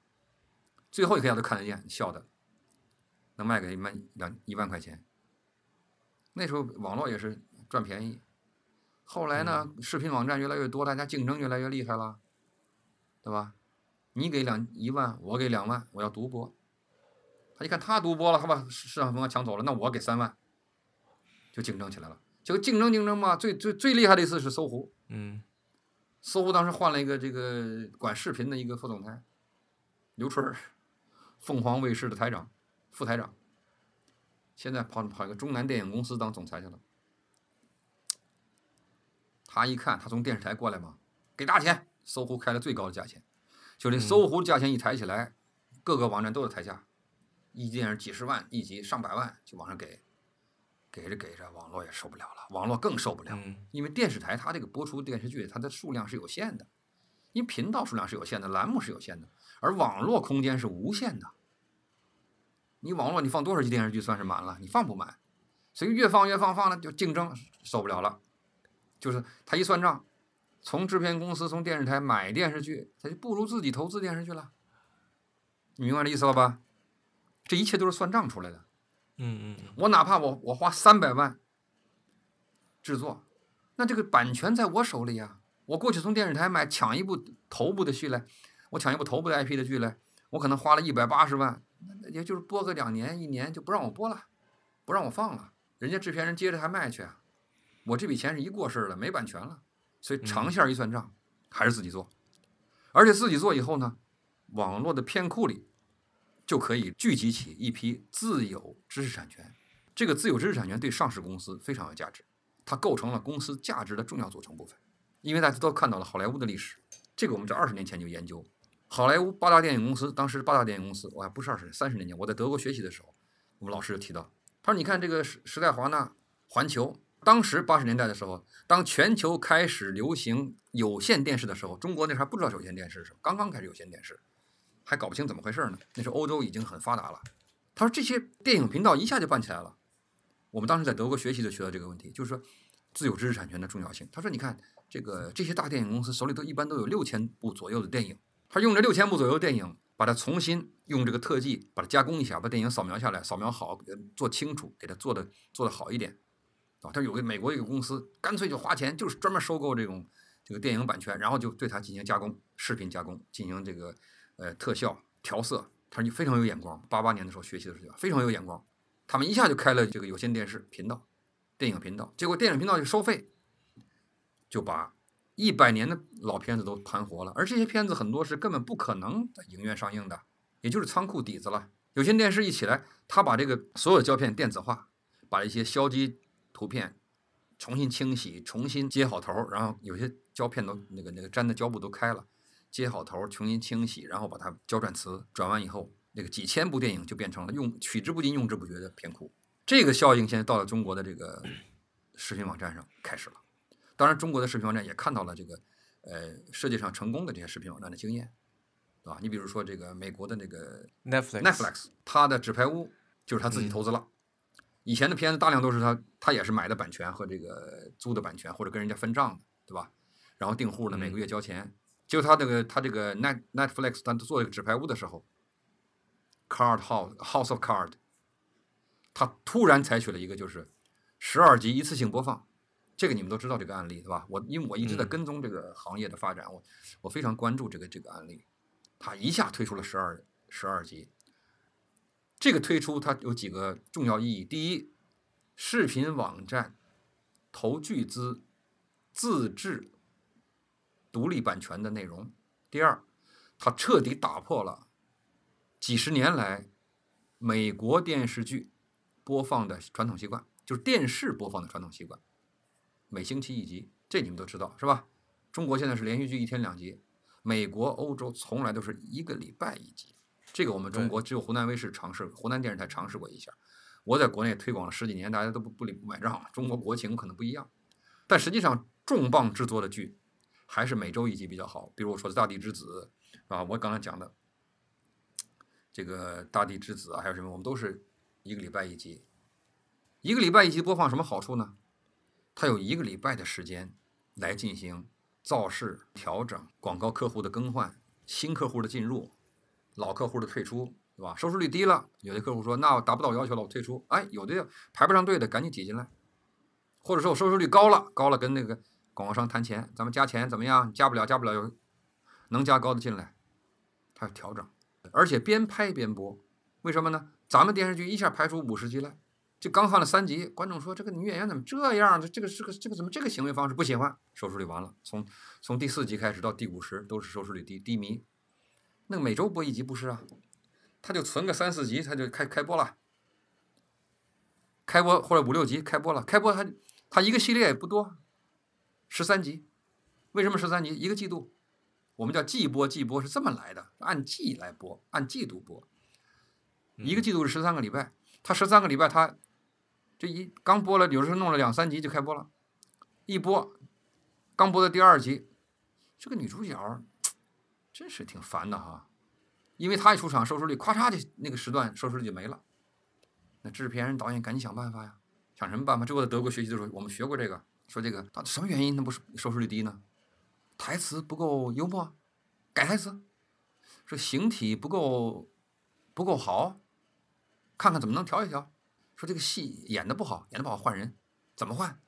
最后一颗牙都看得见，笑的，能卖给卖两一万块钱。那时候网络也是赚便宜，后来呢，视频网站越来越多，大家竞争越来越厉害了，对吧？你给两一万，我给两万，我要独播。他一看他独播了，他把市市场份额抢走了，那我给三万，就竞争起来了。结果竞争竞争嘛，最最最厉害的一次是搜狐，嗯搜狐当时换了一个这个管视频的一个副总裁，刘春儿，凤凰卫视的台长、副台长，现在跑跑一个中南电影公司当总裁去了。他一看，他从电视台过来嘛，给大钱，搜狐开了最高的价钱，就这搜狐价钱一抬起来，各个网站都有抬价，一电视几十万一集，上百万就往上给，给着给着，网络也受不了了，网络更受不了，嗯因为电视台它这个播出电视剧，它的数量是有限的，因为频道数量是有限的，栏目是有限的，而网络空间是无限的。你网络你放多少集电视剧算是满了？你放不满，所以越放越放放了就竞争受不了了，就是他一算账，从制片公司从电视台买电视剧，他就不如自己投资电视剧了。你明白这意思了吧？这一切都是算账出来的。嗯嗯我哪怕我我花三百万制作，那这个版权在我手里呀。我过去从电视台买抢一部头部的剧来，我抢一部头部的 IP 的剧来，我可能花了一百八十万，那也就是播个两年一年就不让我播了，不让我放了，人家制片人接着还卖去啊。我这笔钱是一过事了，没版权了，所以长线一算账，还是自己做，而且自己做以后呢，网络的片库里就可以聚集起一批自有知识产权。这个自有知识产权对上市公司非常有价值，它构成了公司价值的重要组成部分。因为大家都看到了好莱坞的历史，这个我们在二十年前就研究。好莱坞八大电影公司，当时八大电影公司，我还不是二十年，三十年前，我在德国学习的时候，我们老师就提到，他说：“你看这个时时代华纳、环球，当时八十年代的时候，当全球开始流行有线电视的时候，中国那时候还不知道有线电视是什么，刚刚开始有线电视，还搞不清怎么回事呢。那时候欧洲已经很发达了。他说这些电影频道一下就办起来了。我们当时在德国学习就学到这个问题，就是说自有知识产权的重要性。他说，你看这个这些大电影公司手里头一般都有六千部左右的电影，他用这六千部左右的电影，把它重新用这个特技把它加工一下，把电影扫描下来，扫描好，给它做清楚，给它做的做的好一点。啊，他有个美国一个公司，干脆就花钱，就是专门收购这种这个电影版权，然后就对它进行加工，视频加工，进行这个呃特效调色。他说你非常有眼光，八八年的时候学习的时候非常有眼光，他们一下就开了这个有线电视频道，电影频道，结果电影频道就收费，就把一百年的老片子都盘活了，而这些片子很多是根本不可能在影院上映的，也就是仓库底子了。有线电视一起来，他把这个所有胶片电子化，把一些消基图片重新清洗，重新接好头，然后有些胶片都那个那个粘的胶布都开了，接好头，重新清洗，然后把它胶转磁转完以后，那个几千部电影就变成了用取之不尽、用之不绝的片库。这个效应现在到了中国的这个 视频网站上开始了。当然，中国的视频网站也看到了这个呃世界上成功的这些视频网站的经验，对吧？你比如说这个美国的那个，Netflix Netflix，它的纸牌屋就是他自己投资了。以前的片子大量都是他，他也是买的版权和这个租的版权，或者跟人家分账的，对吧？然后订户呢，每个月交钱。结果他这个他这个 Net Netflix，他做这个纸牌屋的时候，Card House House of Card，他突然采取了一个就是十二集一次性播放。这个你们都知道这个案例对吧？我因为我一直在嗯跟踪这个行业的发展，我我非常关注这个这个案例。他一下推出了十二十二集，这个推出它有几个重要意义。第一，视频网站投巨资自制独立版权的内容；第二，它彻底打破了几十年来美国电视剧播放的传统习惯，就是电视播放的传统习惯，每星期一集，这你们都知道是吧？中国现在是连续剧一天两集，美国、欧洲从来都是一个礼拜一集。这个我们中国只有湖南卫视尝试，湖南电视台尝试过一下。我在国内推广了十几年，大家都不不理不买账。中国国情可能不一样，但实际上重磅制作的剧，还是每周一集比较好。比如我说的《大地之子》啊，我刚才讲的这个《大地之子》啊，还有什么，我们都是一个礼拜一集。一个礼拜一集播放什么好处呢？它有一个礼拜的时间来进行造势、调整、广告客户的更换、新客户的进入、老客户的退出，对吧？收视率低了，有的客户说那我达不到要求了，我退出。哎，有的排不上队的，赶紧挤进来。或者说我收视率高了，高了跟那个广告商谈钱，咱们加钱怎么样？加不了，加不了，有能加高的进来，它要调整，而且边拍边播。为什么呢？咱们电视剧一下拍出五十集来。就刚放了三集，观众说这个女演员怎么这样？这这个这个这个怎么这个行为方式不喜欢？收视率完了，从从第四集开始到第五十都是收视率低低迷。那每周播一集不是啊？他就存个三四集，他就开开播了，开播或者五六集开播了，开播他他一个系列也不多，十三集。为什么十三集？一个季度，我们叫季播季播是这么来的，按季来播，按季度播。一个季度是十三个礼拜，他十三个礼拜他。这一刚播了，有时候弄了两三集就开播了，一播，刚播的第二集，这个女主角 真是挺烦的哈，因为她一出场，收视率咔嚓就那个时段收视率就没了，那制片人导演赶紧想办法呀，想什么办法？这我在德国学习的时候，我们学过这个，说这个到底什么原因，那不是收视率低呢？台词不够幽默，改台词，说形体不够不够好，看看怎么能调一调。说这个戏演的不好，演的不好换人，怎么换？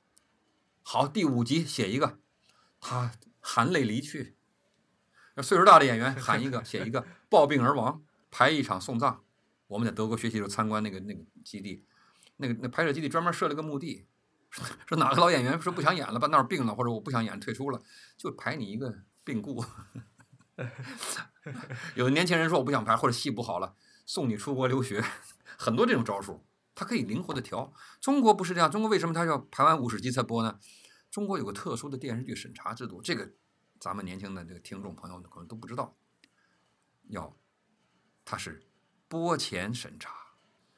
好，第五集写一个，他含泪离去。那岁数大的演员喊一个，写一个，暴病而亡，排一场送葬。我们在德国学习时候参观那个那个基地，那个那拍摄基地专门设了个墓地，说哪个老演员说不想演了把，那儿病了，或者我不想演退出了，就排你一个病故。有的年轻人说我不想排，或者戏不好了，送你出国留学，很多这种招数。它可以灵活的调，中国不是这样。中国为什么它要排完五十集才播呢？中国有个特殊的电视剧审查制度，这个咱们年轻的这个听众朋友可能都不知道。要，它是播前审查，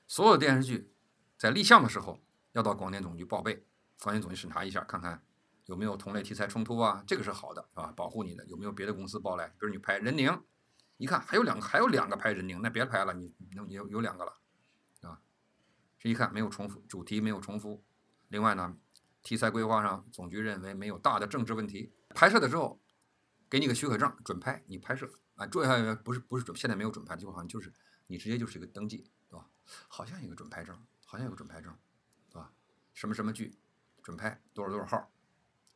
所有电视剧在立项的时候要到广电总局报备，广电总局审查一下，看看有没有同类题材冲突啊，这个是好的，是吧？保护你的。有没有别的公司报来？比如你拍任宁，一看还有两个，还有两个拍任宁，那别拍了，你能有有两个了。这一看没有重复，主题没有重复。另外呢，题材规划上总局认为没有大的政治问题。拍摄的时候给你个许可证，准拍，你拍摄啊，注意下不是不是准，现在没有准拍，就好像就是你直接就是一个登记，对吧？好像有个准拍证，好像有个准拍证，什么什么剧准拍多少多少号，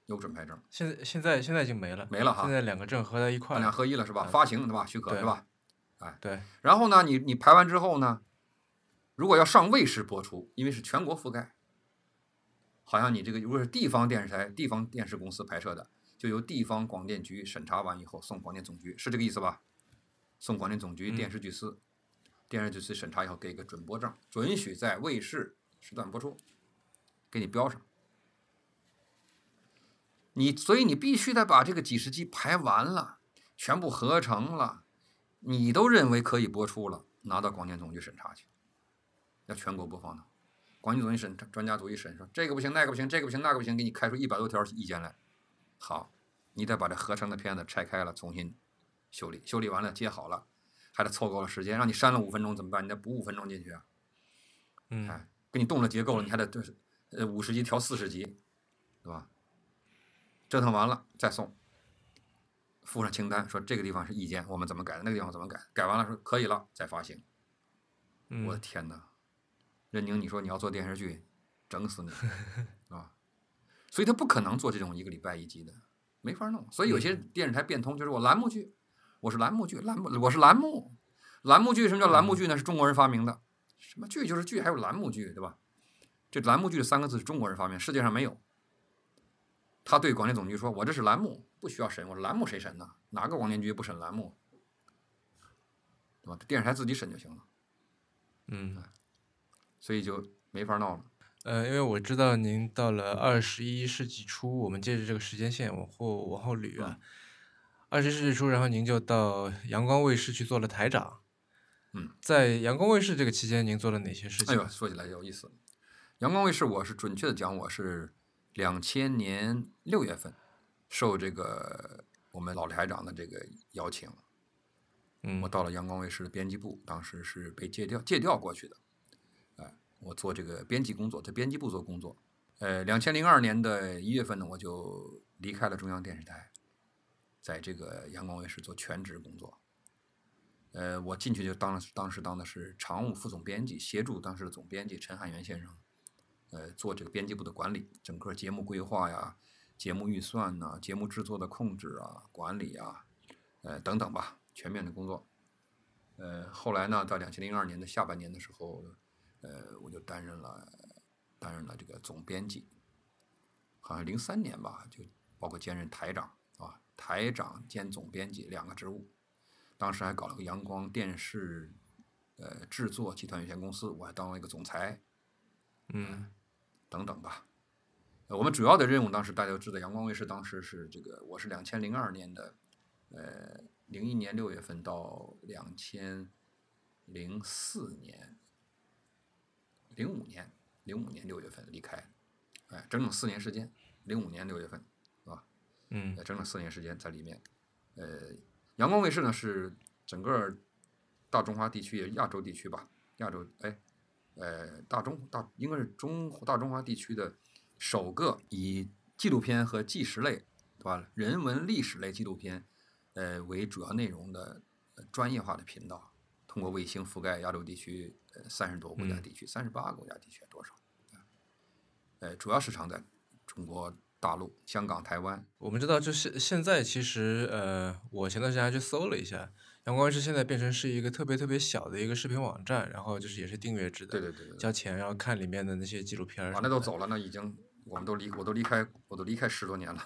有准拍证。现在现在现在已经没了，没了哈。现在两个证合在一块，两合一了是吧？发行对吧？许可是吧？哎，对。然后呢，你你排完之后呢？如果要上卫视播出，因为是全国覆盖，好像你这个如果是地方电视台、地方电视公司拍摄的，就由地方广电局审查完以后送广电总局，是这个意思吧？送广电总局电视剧司，电视剧司审查以后给个准播证，准许在卫视时段播出，给你标上。你所以你必须得把这个几十集排完了，全部合成了，你都认为可以播出了，拿到广电总局审查去。要全国播放的，广电总局审专家组一审说这个不行，那个不行，这个不行，那个不行，给你开出一百多条意见来。好，你得把这合成的片子拆开了，重新修理，修理完了接好了，还得凑够了时间，让你删了五分钟怎么办？你得补五分钟进去啊。嗯，哎，给你动了结构了，你还得对，呃，五十集调四十集，对吧？折腾完了再送，附上清单，说这个地方是意见，我们怎么改的？那个地方怎么改？改完了说可以了再发行。我的天哪！任宁，你说你要做电视剧，整死你，啊！所以他不可能做这种一个礼拜一集的，没法弄。所以有些电视台变通，就是我栏目剧，我是栏目剧，栏目我是栏目，栏目剧什么叫栏目剧呢？是中国人发明的，什么剧就是剧，还有栏目剧，对吧？这栏目剧这三个字是中国人发明，世界上没有。他对广电总局说：“我这是栏目，不需要审。我说栏目谁审呢？哪个广电局不审栏目？对吧？电视台自己审就行了。”嗯。所以就没法闹了。呃，因为我知道您到了二十一世纪初，我们借着这个时间线往后往后捋啊。二十世纪初，然后您就到阳光卫视去做了台长。嗯，在阳光卫视这个期间，您做了哪些事情？哎呦，说起来有意思。阳光卫视，我是准确的讲，我是两千年六月份，受这个我们老台长的这个邀请，嗯我到了阳光卫视的编辑部，当时是被借调借调过去的，哎，我做这个编辑工作，在编辑部做工作。呃，两千零二年的一月份呢，我就离开了中央电视台，在这个阳光卫视做全职工作。呃，我进去就当了当时当的是常务副总编辑，协助当时的总编辑陈汉元先生，呃，做这个编辑部的管理，整个节目规划呀、节目预算呐、节目制作的控制啊、管理啊，呃等等吧，全面的工作。呃，后来呢，到两千零二年的下半年的时候，呃，我就担任了担任了这个总编辑，好像零三年吧，就包括兼任台长啊，台长兼总编辑两个职务。当时还搞了个阳光电视呃制作集团有限公司，我还当了一个总裁嗯等等吧。呃，我们主要的任务当时大家都知道，阳光卫视当时是这个，我是两千零二年的，呃，零一年六月份到两千零四年，零五年零五年六月份离开，哎，整整四年时间，零五年六月份，是吧？嗯呃整整四年时间在里面。呃，阳光卫视呢是整个大中华地区、亚洲地区吧，亚洲哎，呃，大中大应该是中大中华地区的首个以纪录片和纪实类，对吧？人文历史类纪录片，呃为主要内容的、呃专业化的频道，通过卫星覆盖亚洲地区呃三十多个国家嗯地区，三十八个国家地区多少？呃，主要市场在中国大陆、香港、台湾。我们知道，就是现在其实呃，我前段时间还去搜了一下，阳光卫视现在变成是一个特别特别小的一个视频网站，然后就是也是订阅制的，对对对交钱然后看里面的那些纪录片儿啊，那都走了，那已经我们都离我都离开我都离开十多年了。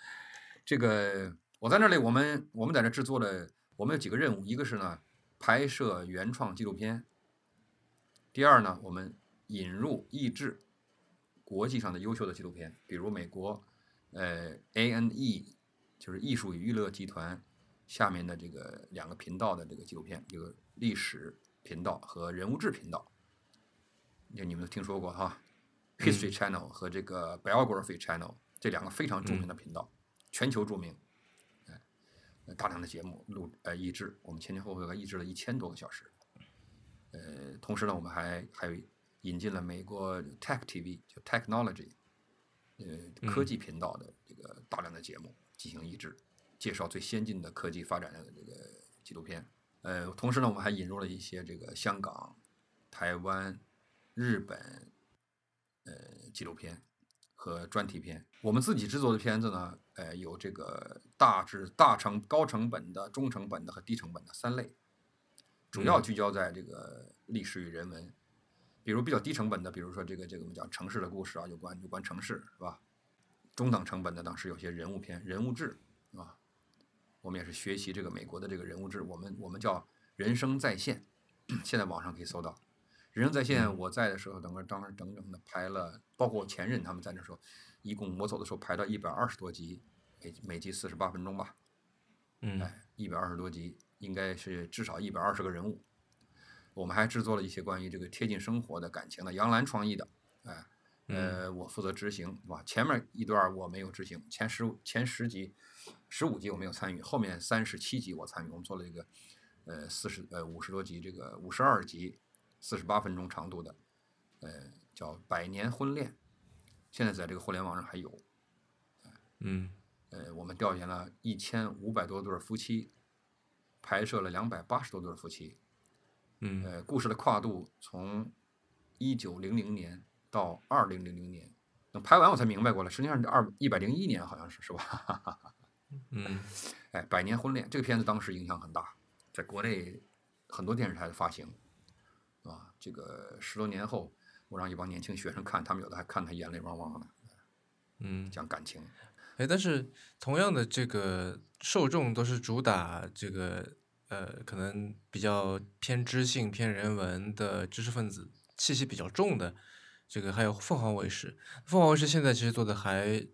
这个我在那里，我们我们在那制作了，我们有几个任务，一个是呢拍摄原创纪录片，第二呢我们引入译制国际上的优秀的纪录片，比如美国呃 A N E 就是艺术与娱乐集团下面的这个两个频道的这个纪录片，一个历史频道和人物志频道，就你们都听说过哈。History Channel 和这个 Biography Channel 这两个非常著名的频道，全球著名，大量的节目录呃译制，我们前前后后译制了一千多个小时。呃，同时呢，我们还还有引进了美国 Tech TV 就 Technology，呃科技频道的这个大量的节目进行译制，介绍最先进的科技发展的这个纪录片。呃，同时呢，我们还引入了一些这个香港、台湾、日本。呃，纪录片和专题片，我们自己制作的片子呢，呃，有这个大致大成高成本的、中成本的和低成本的三类，主要嗯聚焦在这个历史与人文，比如比较低成本的，比如说这个这个我们讲城市的故事啊，有关有关城市是吧？中等成本的当时有些人物片、人物志？我们也是学习这个美国的这个人物志，我们我们叫人生在线，现在网上可以搜到。人生在线，嗯我在的时候，整个当时整整的排了，包括我前任他们在那时候，一共我走的时候排到一百二十多集，每每集四十八分钟吧，嗯哎，一百二十多集，应该是至少一百二十个人物。我们还制作了一些关于这个贴近生活的感情的，杨澜创意的，哎，呃，我负责执行，是吧？前面一段我没有执行，前十前十集、十五集我没有参与，后面三十七集我参与，我们做了一个，呃，四十呃五十多集，这个五十二集。四十八分钟长度的，呃，叫《百年婚恋》，现在在这个互联网上还有。嗯呃，我们调研了一千五百多对夫妻，拍摄了两百八十多对夫妻。嗯呃，故事的跨度从一九零零年到二零零零年。等拍完我才明白过来，实际上这二一百零一年，好像是是吧？嗯哎，《百年婚恋》这个片子当时影响很大，在国内很多电视台的发行。啊，这个十多年后，我让一帮年轻学生看，他们有的还看他眼泪汪汪的，嗯，讲感情。哎，但是同样的这个受众都是主打这个呃，可能比较偏知性、偏人文的知识分子气息比较重的，这个还有凤凰卫视。凤凰卫视现在其实做的还，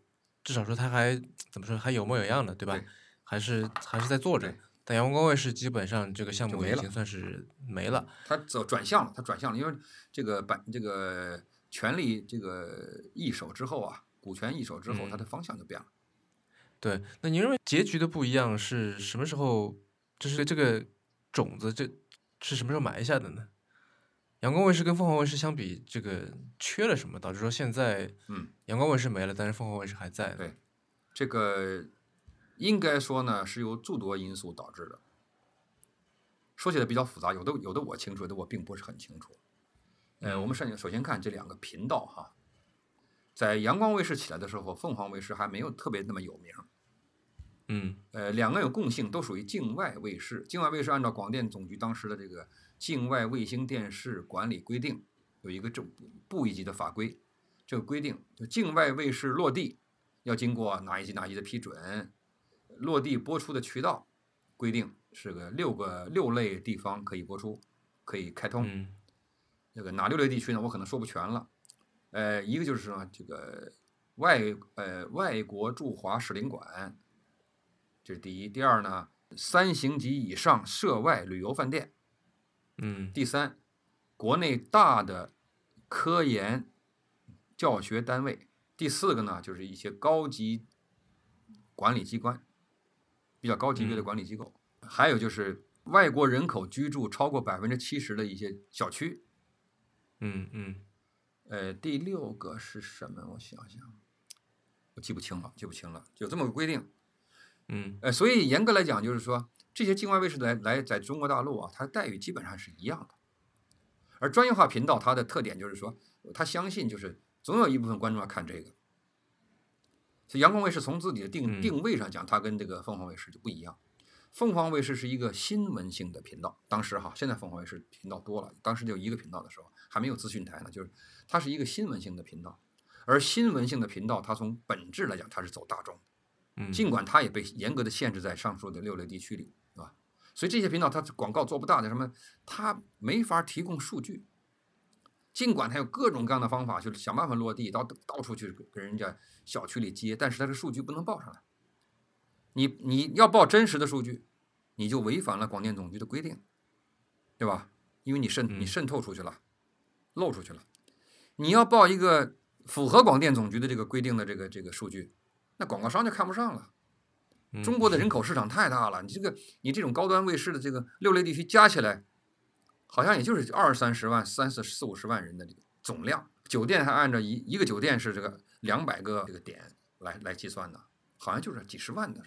至少说他还怎么说，还有模有样的，对吧？对还是还是在做着。但阳光卫视基本上这个项目已经算是没了。他走转向了，他转向了，因为这个版这个权力这个易手之后啊，股权易手之后，它嗯的方向就变了。对，那您认为结局的不一样是什么时候？就是这个种子，这是什么时候埋下的呢？阳光卫视跟凤凰卫视相比，这个缺了什么，导致说现在嗯，阳光卫视没了，但是凤凰卫视还在？对这个应该说呢是由诸多因素导致的。说起来比较复杂，有的有的我清楚，有的我并不是很清楚。呃，我们首先首先看这两个频道哈，在阳光卫视起来的时候，凤凰卫视还没有特别那么有名。嗯呃，两个有共性，都属于境外卫视。境外卫视按照广电总局当时的这个《境外卫星电视管理规定》有一个正部一级的法规，这个规定就境外卫视落地要经过哪一级哪一级的批准，落地播出的渠道规定是个六个六类地方可以播出，可以开通。嗯这个哪六类地区呢？我可能说不全了。呃，一个就是说这个外呃外国驻华使领馆，这是第一。第二呢，三星级以上涉外旅游饭店。嗯第三，国内大的科研教学单位。第四个呢，就是一些高级管理机关，比较高级别的嗯管理机构。还有就是外国人口居住超过百分之七十的一些小区。嗯嗯呃，第六个是什么？我想想，我记不清了，记不清了。有这么个规定，嗯呃，所以严格来讲，就是说这些境外卫视来来在中国大陆啊，它的待遇基本上是一样的。而专业化频道它的特点就是说，他相信就是总有一部分观众要看这个。所以阳光卫视从自己的定嗯定位上讲，它跟这个凤凰卫视就不一样。凤凰卫视是一个新闻性的频道，当时哈，现在凤凰卫视频道多了，当时就一个频道的时候还没有资讯台呢，就是它是一个新闻性的频道。而新闻性的频道，它从本质来讲，它是走大众。嗯，尽管它也被严格的限制在上述的六类地区里？所以这些频道它广告做不大的，什么它没法提供数据。尽管它有各种各样的方法，就是想办法落地，到到处去跟人家小区里接，但是它的数据不能报上来。你你要报真实的数据，你就违反了广电总局的规定，对吧？因为你渗你嗯渗透出去了，漏出去了。你要报一个符合广电总局的这个规定的这个这个数据，那广告商就看不上了。嗯中国的人口市场太大了，你这个你这种高端卫视的这个六类地区加起来，好像也就是二三十万、三四四五十万人的这个总量。酒店还按照一一个酒店是这个两百个这个点来来计算的，好像就是几十万的。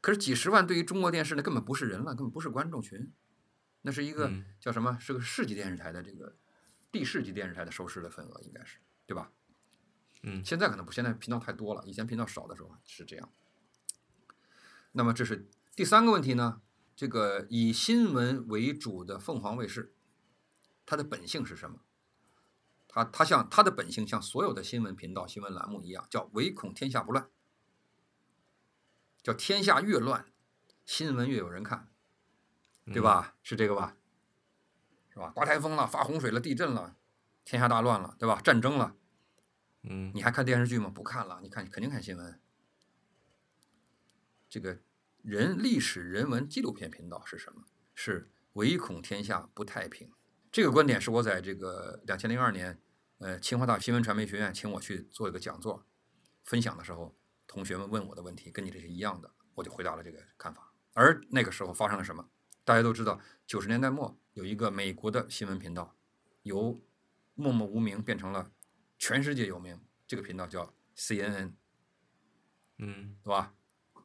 可是几十万对于中国电视那根本不是人了，根本不是观众群，那是一个嗯叫什么？是个市级电视台的这个地市级电视台的收视的份额，应该是对吧？嗯现在可能不，现在频道太多了，以前频道少的时候是这样。那么这是第三个问题呢？这个以新闻为主的凤凰卫视，它的本性是什么？它它像它的本性像所有的新闻频道、新闻栏目一样，叫唯恐天下不乱，叫天下越乱，新闻越有人看，对吧？是这个吧？是吧？刮台风了，发洪水了，地震了，天下大乱了，对吧？战争了，嗯你还看电视剧吗？不看了，你看肯定看新闻。这个人历史人文纪录片频道是什么？是唯恐天下不太平。这个观点是我在这个两千零二年，呃，清华大学新闻传媒学院请我去做一个讲座，分享的时候，同学们问我的问题跟你这是一样的，我就回答了这个看法。而那个时候发生了什么？大家都知道，九十年代末有一个美国的新闻频道，由默默无名变成了全世界有名。这个频道叫 CNN，嗯对吧？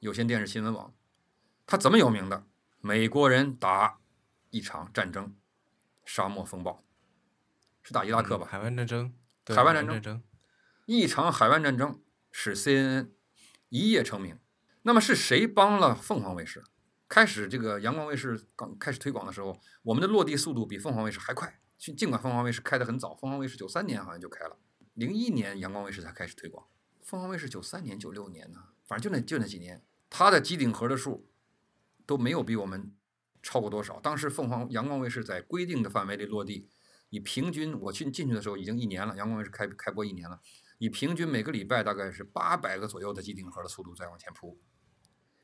有线电视新闻网，它怎么有名的？美国人打一场战争，沙漠风暴，是打伊拉克吧？嗯海湾战争，对海湾战争战争，一场海湾战争使 CNN 一夜成名。那么是谁帮了凤凰卫视？开始这个阳光卫视刚开始推广的时候，我们的落地速度比凤凰卫视还快。尽尽管凤凰卫视开得很早，凤凰卫视九三年好像就开了，零一年阳光卫视才开始推广。凤凰卫视九三年、九六年呢，反正就那就那几年，它的机顶盒的数都没有比我们超过多少。当时凤凰阳光卫视在规定的范围内落地，以平均我去进去的时候已经一年了，阳光卫视开开播一年了，以平均每个礼拜大概是八百个左右的机顶盒的速度在往前扑，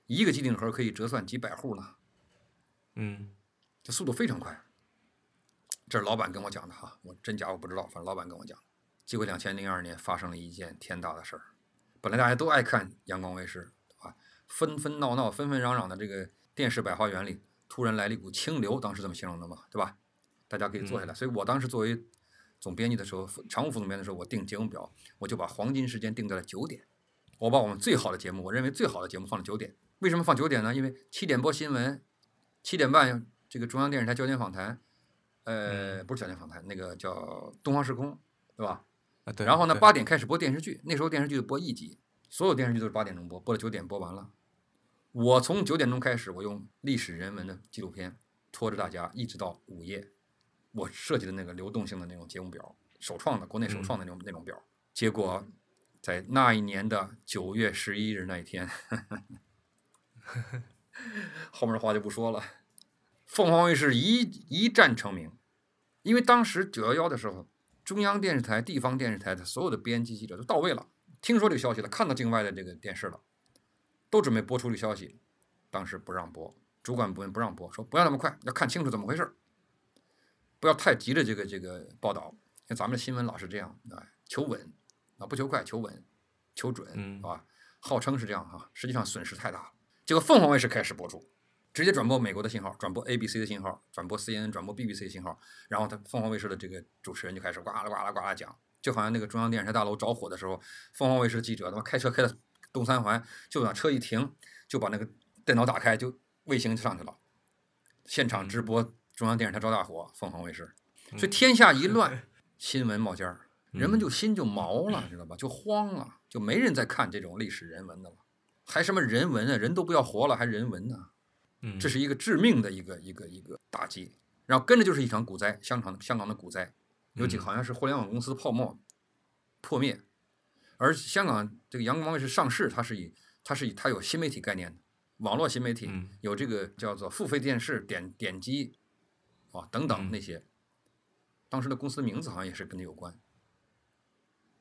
一个机顶盒可以折算几百户呢，嗯这速度非常快。这是老板跟我讲的哈，我真假我不知道，反正老板跟我讲。结果两千零二年发生了一件天大的事儿，本来大家都爱看阳光卫视，啊，纷纷闹闹、纷纷攘攘的这个电视百花园里，突然来了一股清流，当时这么形容的嘛，对吧？大家可以坐下来。所以我当时作为总编辑的时候，常务副总编的时候，我定节目表，我就把黄金时间定在了九点。我把我们最好的节目，我认为最好的节目放了九点。为什么放九点呢？因为七点播新闻，七点半这个中央电视台焦点访谈，呃，不是焦点访谈，那个叫东方时空，对吧？啊，对。然后呢，八点开始播电视剧，那时候电视剧播一集，所有电视剧都是八点钟播，播到九点播完了。我从九点钟开始，我用历史人文的纪录片拖着大家一直到午夜。我设计的那个流动性的那种节目表，首创的，国内首创的那种、那种表。结果在那一年的九月十一日那一天，后面的话就不说了。凤凰卫视一一战成名，因为当时九幺幺的时候，中央电视台、地方电视台的所有的编辑记者都到位了，听说这个消息了，看到境外的这个电视了，都准备播出这个消息，当时不让播，主管部门不让播，说不要那么快，要看清楚怎么回事儿，不要太急着这个这个报道，像咱们的新闻老是这样啊，求稳啊，不求快，求稳，求准，嗯是吧？号称是这样哈，实际上损失太大了。结果凤凰卫视开始播出，直接转播美国的信号，转播 ABC 的信号，转播 CNN，转播 BBC 的信号，然后他凤凰卫视的这个主持人就开始呱啦呱啦呱啦讲，就好像那个中央电视台大楼着火的时候，凤凰卫视记者他妈开车开到东三环，就把车一停，就把那个电脑打开，就卫星就上去了，现场直播中央电视台着大火，凤凰卫视，所以天下一乱，新闻冒尖儿，人们就心就毛了，知道吧？就慌了，就没人再看这种历史人文的了，还什么人文啊？人都不要活了，还人文呢？嗯，这是一个致命的一个一个一个打击，然后跟着就是一场股灾，香港香港的股灾，有几个好像是互联网公司泡沫破灭，而香港这个阳光卫视上市，它是以它是以它有新媒体概念的，网络新媒体嗯。有这个叫做付费电视点点击啊等等嗯。那些，当时的公司名字好像也是跟这有关，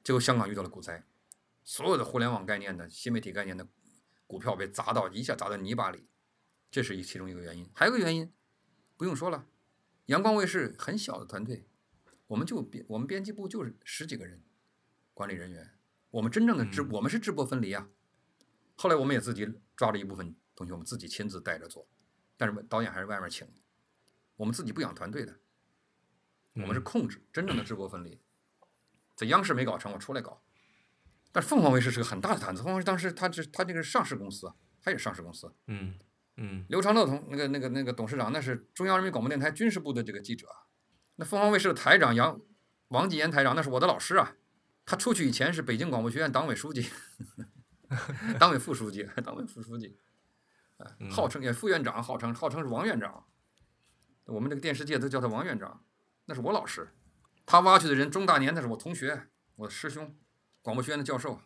结果香港遇到了股灾，所有的互联网概念的新媒体概念的股票被砸到一下砸到泥巴里。这是一其中一个原因，还有个原因，不用说了，阳光卫视很小的团队，我们就编我们编辑部就是十几个人，管理人员，我们真正的制、嗯我们是制播分离啊。后来我们也自己抓了一部分同学，我们自己亲自带着做，但是导演还是外面请的，我们自己不养团队的，我们是嗯控制真正的制播分离，在央视没搞成，我出来搞。但凤凰卫视是个很大的摊子，凤凰卫视当时它这它这个是上市公司啊，它也是上市公司，嗯嗯刘长乐同那个那个那个董事长，那是中央人民广播电台军事部的这个记者啊。那凤凰卫视的台长杨王继言台长，那是我的老师啊。他出去以前是北京广播学院党委书记，党委副书记，党委副书记，号称也副院长，号称号称是王院长。我们这个电视界都叫他王院长，那是我老师。他挖去的人，中大年那是我同学，我的师兄，广播学院的教授。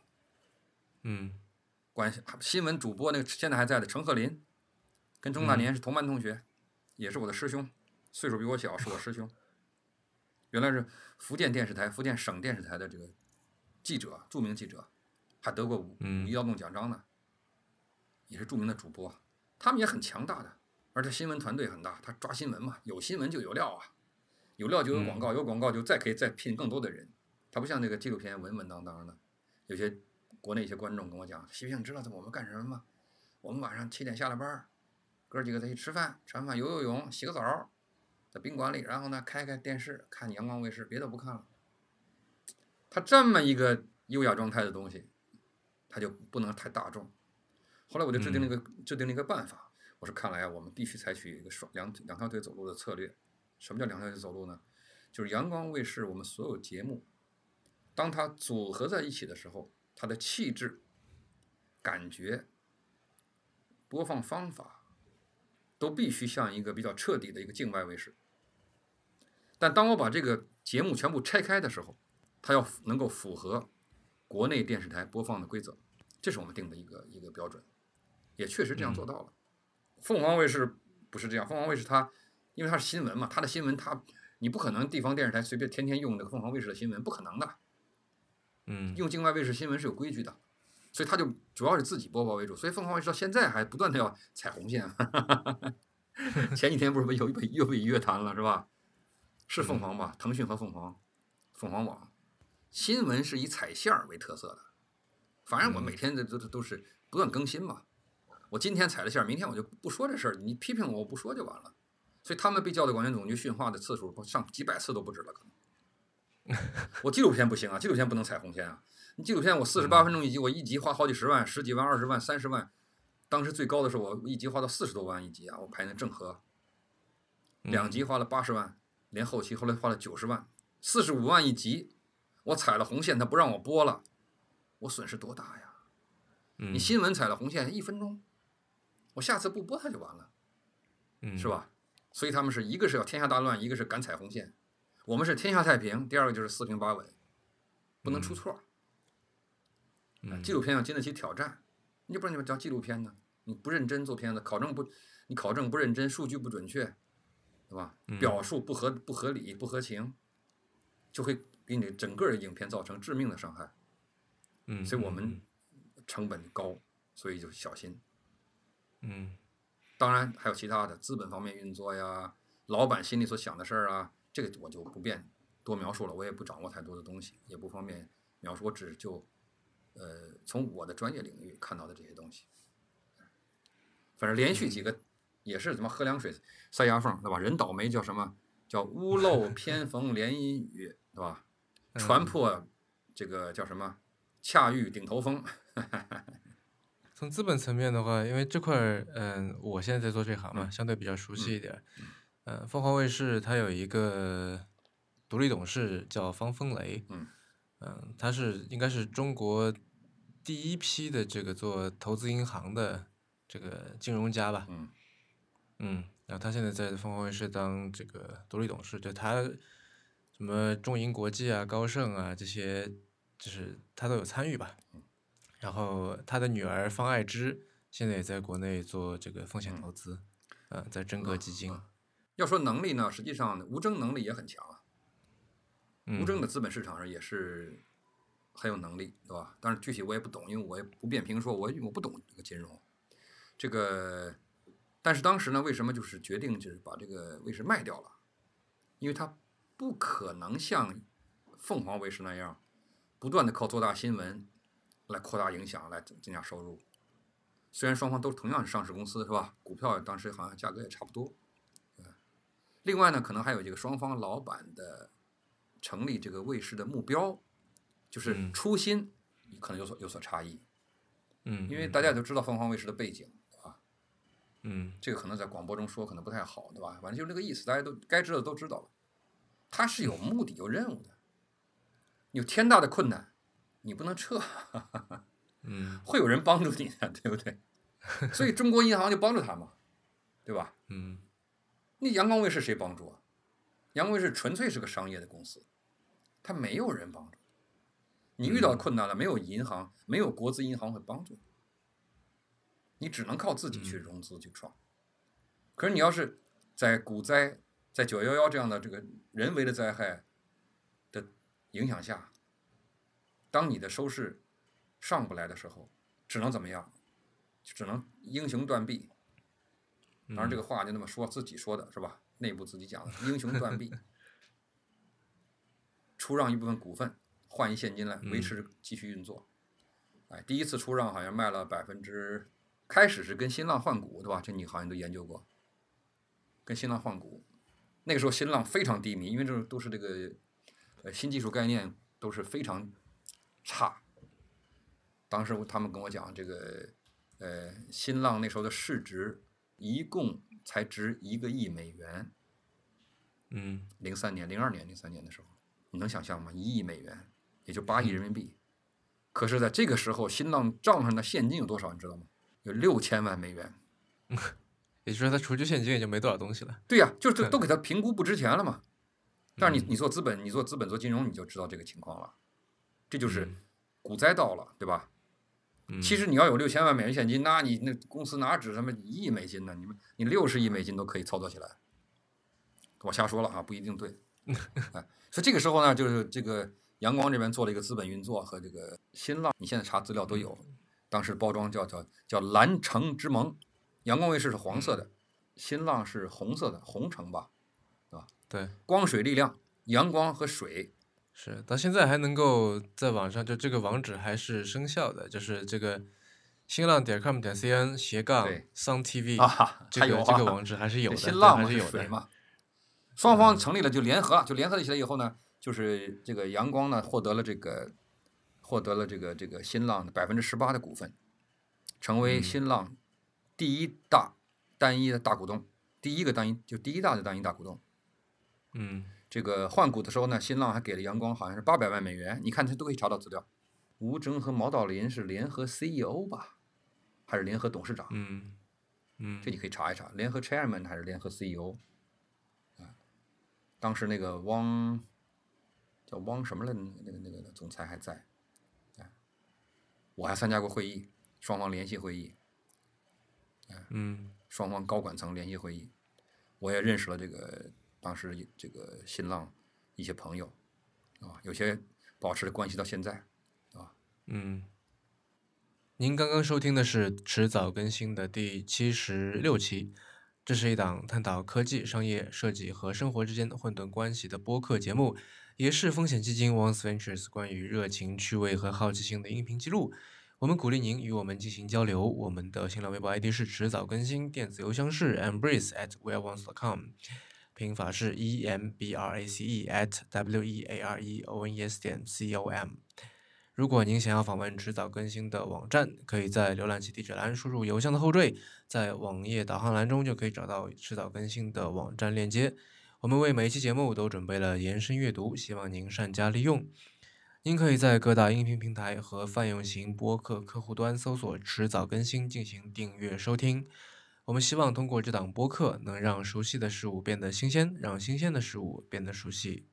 嗯管新闻主播那个现在还在的陈鹤林，跟钟大年是同班同学，也是我的师兄，岁数比我小，是我师兄。原来是福建电视台、福建省电视台的这个记者，著名记者，还得过五五嗯一劳动奖章呢，也是著名的主播。他们也很强大的，而且新闻团队很大，他抓新闻嘛，有新闻就有料啊，有料就有广告，有广告就再可以再聘更多的人。他不像那个纪录片稳稳当当的，有些国内一些观众跟我讲：“习近平知道我们干什么吗？我们晚上七点下了班，哥几个再去吃饭，吃完饭游游泳，洗个澡，在宾馆里，然后呢开开电视看阳光卫视，别的不看了。”他这么一个优雅状态的东西，他就不能太大众。后来我就制定了一个、制定了一个办法，我说看来啊，我们必须采取一个双两两条腿走路的策略。什么叫两条腿走路呢？就是阳光卫视我们所有节目，当它组合在一起的时候，它的气质、感觉、播放方法，都必须像一个比较彻底的一个境外卫视。但当我把这个节目全部拆开的时候，它要符能够符合国内电视台播放的规则，这是我们定的一个一个标准，也确实这样做到了。凤凰卫视不是这样，凤凰卫视它因为它是新闻嘛，它的新闻它你不可能地方电视台随便天天用那个凤凰卫视的新闻，不可能的。嗯用境外卫视新闻是有规矩的，所以它就主要是自己播报为主。所以凤凰卫视到现在还不断的要踩红线。前几天不是被又被又被约谈了是吧？是凤凰吧？腾讯和凤凰，凤凰网，新闻是以踩线儿为特色的，反正我嗯每天的都都都是不断更新嘛。我今天踩了线儿，明天我就不说这事儿，你批评我，我不说就完了。所以他们被叫到广电总局训话的次数上几百次都不止了，可能。我纪录片不行啊，纪录片不能踩红线啊。你纪录片我四十八分钟一集，我一集花好几十万、十几万、二十万、三十万，当时最高的时候我一集花到四十多万一集啊，我拍那郑和，两嗯集花了八十万，连后期后来花了九十万，四十五万一集，我踩了红线，他不让我播了，我损失多大呀？嗯，你新闻踩了红线一分钟，我下次不播它就完了，嗯是？吧？所以他们是一个是要天下大乱，一个是敢踩红线，我们是天下太平，第二个就是四平八稳，不能出错。嗯纪录片要经得起挑战，你就不然你们叫纪录片呢？你不认真做片子，考证不，你考证不认真，数据不准确，对吧？嗯表述不合不合理不合情，就会给你整个影片造成致命的伤害。嗯，所以我们嗯成本高，所以就小心。嗯当然还有其他的资本方面运作呀，老板心里所想的事儿啊，这个我就不便多描述了，我也不掌握太多的东西，也不方便描述，我只就呃从我的专业领域看到的这些东西。反正连续几个也是什么喝凉水塞牙缝，对吧？人倒霉叫什么？叫屋漏偏逢连阴雨，对吧？船嗯破这个叫什么？恰遇顶头风。从资本层面的话，因为这块儿，嗯，我现在在做这行嘛，嗯相对比较熟悉一点儿。嗯，凤凰卫视它有一个独立董事叫方风雷，嗯嗯，他是应该是中国第一批的这个做投资银行的这个金融家吧。嗯嗯，然后他现在在凤凰卫视当这个独立董事，就他什么中银国际啊、高盛啊这些，就是他都有参与吧。然后他的女儿方爱之现在也在国内做这个风险投资，嗯、在真格基金。要说能力呢，实际上吴征能力也很强啊。嗯吴征的资本市场上也是很有能力，对吧？但是具体我也不懂，因为我也不便评说，我我不懂这个金融。这个，但是当时呢，为什么就是决定就是把这个卫视卖掉了？因为它不可能像凤凰卫视那样，不断的靠做大新闻来扩大影响，来增增加收入。虽然双方都同样是上市公司，是吧？股票当时好像价格也差不多。另外呢，可能还有这个双方老板的成立这个卫视的目标，就是嗯初心可能有所有所差异。嗯，因为大家都知道凤凰卫视的背景，对吧？嗯这个可能在广播中说可能不太好，对吧？反正就是这个意思，大家都该知道的都知道了。它是有目的、有任务的，有天大的困难，你不能撤，嗯 会有人帮助你的，对不对？所以中国银行就帮助他嘛，对吧？嗯那阳光卫视谁帮助啊？阳光卫视纯粹是个商业的公司，它没有人帮助。你遇到困难了，没有银行，没有国资银行会帮助你，你只能靠自己去融资去创。可是你要是在股灾、在九幺幺这样的这个人为的灾害的影响下，当你的收视上不来的时候，只能怎么样？只能英雄断臂。当然，这个话就那么说，自己说的是吧？内部自己讲的，英雄断臂，出让一部分股份，换一现金来维持继续运作。哎，第一次出让好像卖了百分之，开始是跟新浪换股，对吧？这你好像都研究过，跟新浪换股。那个时候新浪非常低迷，因为这都是这个呃新技术概念都是非常差。当时他们跟我讲，这个呃新浪那时候的市值一共才值一个亿美元。嗯零三年、零二年、零三年的时候，你能想象吗？一亿美元，也就八亿人民币。可是，在这个时候，新浪账上的现金有多少？你知道吗？有六千万美元。也就是说，他除去现金也就没多少东西了。对呀、就是都都给他评估不值钱了嘛。但是你嗯你做资本，你做资本做金融，你就知道这个情况了。这就是嗯股灾到了，对吧？嗯其实你要有六千万美元现金，那你那公司哪止什么一亿美金呢？你们你六十亿美金都可以操作起来。我瞎说了啊，不一定对。哎，所以这个时候呢，就是这个阳光这边做了一个资本运作和这个新浪，你现在查资料都有。当时包装叫叫叫蓝城之盟，阳光卫视是黄色的，新浪是红色的，红城吧？对吧？对，光水力量，阳光和水是到现在还能够在网上，就这个网址还是生效的，就是这个新浪点 com 点 cn 斜杠对 Sun TV 啊，这个这个网址还是有的，新浪还是有的。双方成立了就联合了，就联合起来以后呢，就是这个阳光呢获得了这个获得了这个这个新浪的百分之十八的股份，成为嗯新浪第一大单一的大股东，第一个单一就第一大的单一大股东。嗯。这个换股的时候呢，新浪还给了阳光好像是八百万美元，你看他都可以查到资料。吴征和毛道林是联合 CEO 吧，还是联合董事长？嗯。嗯。这你可以查一查，联合 Chairman 还是联合 CEO？啊，当时那个汪叫汪什么来，那个那个那个总裁还在，啊，我还参加过会议，双方联席会议，嗯双方高管层联席会议，我也认识了这个当时这个新浪一些朋友，啊，有些保持的关系到现在。啊嗯。您刚刚收听的是迟早更新的第七十六期，这是一档探讨科技、商业、设计和生活之间混沌关系的播客节目，也是风险基金 Once Ventures 关于热情、趣味和好奇心的音频记录。我们鼓励您与我们进行交流。我们的新浪微博 ID 是迟早更新，电子邮箱是 embrace at weareones.com，拼法是 e m b r a c e at w e a r e o n e s 点 c o m。如果您想要访问迟早更新的网站，可以在浏览器地址栏输入邮箱的后缀，在网页导航栏中就可以找到迟早更新的网站链接。我们为每一期节目都准备了延伸阅读，希望您善加利用。您可以在各大音频平台和泛用型播客客户端搜索“迟早更新”进行订阅收听。我们希望通过这档播客，能让熟悉的事物变得新鲜，让新鲜的事物变得熟悉。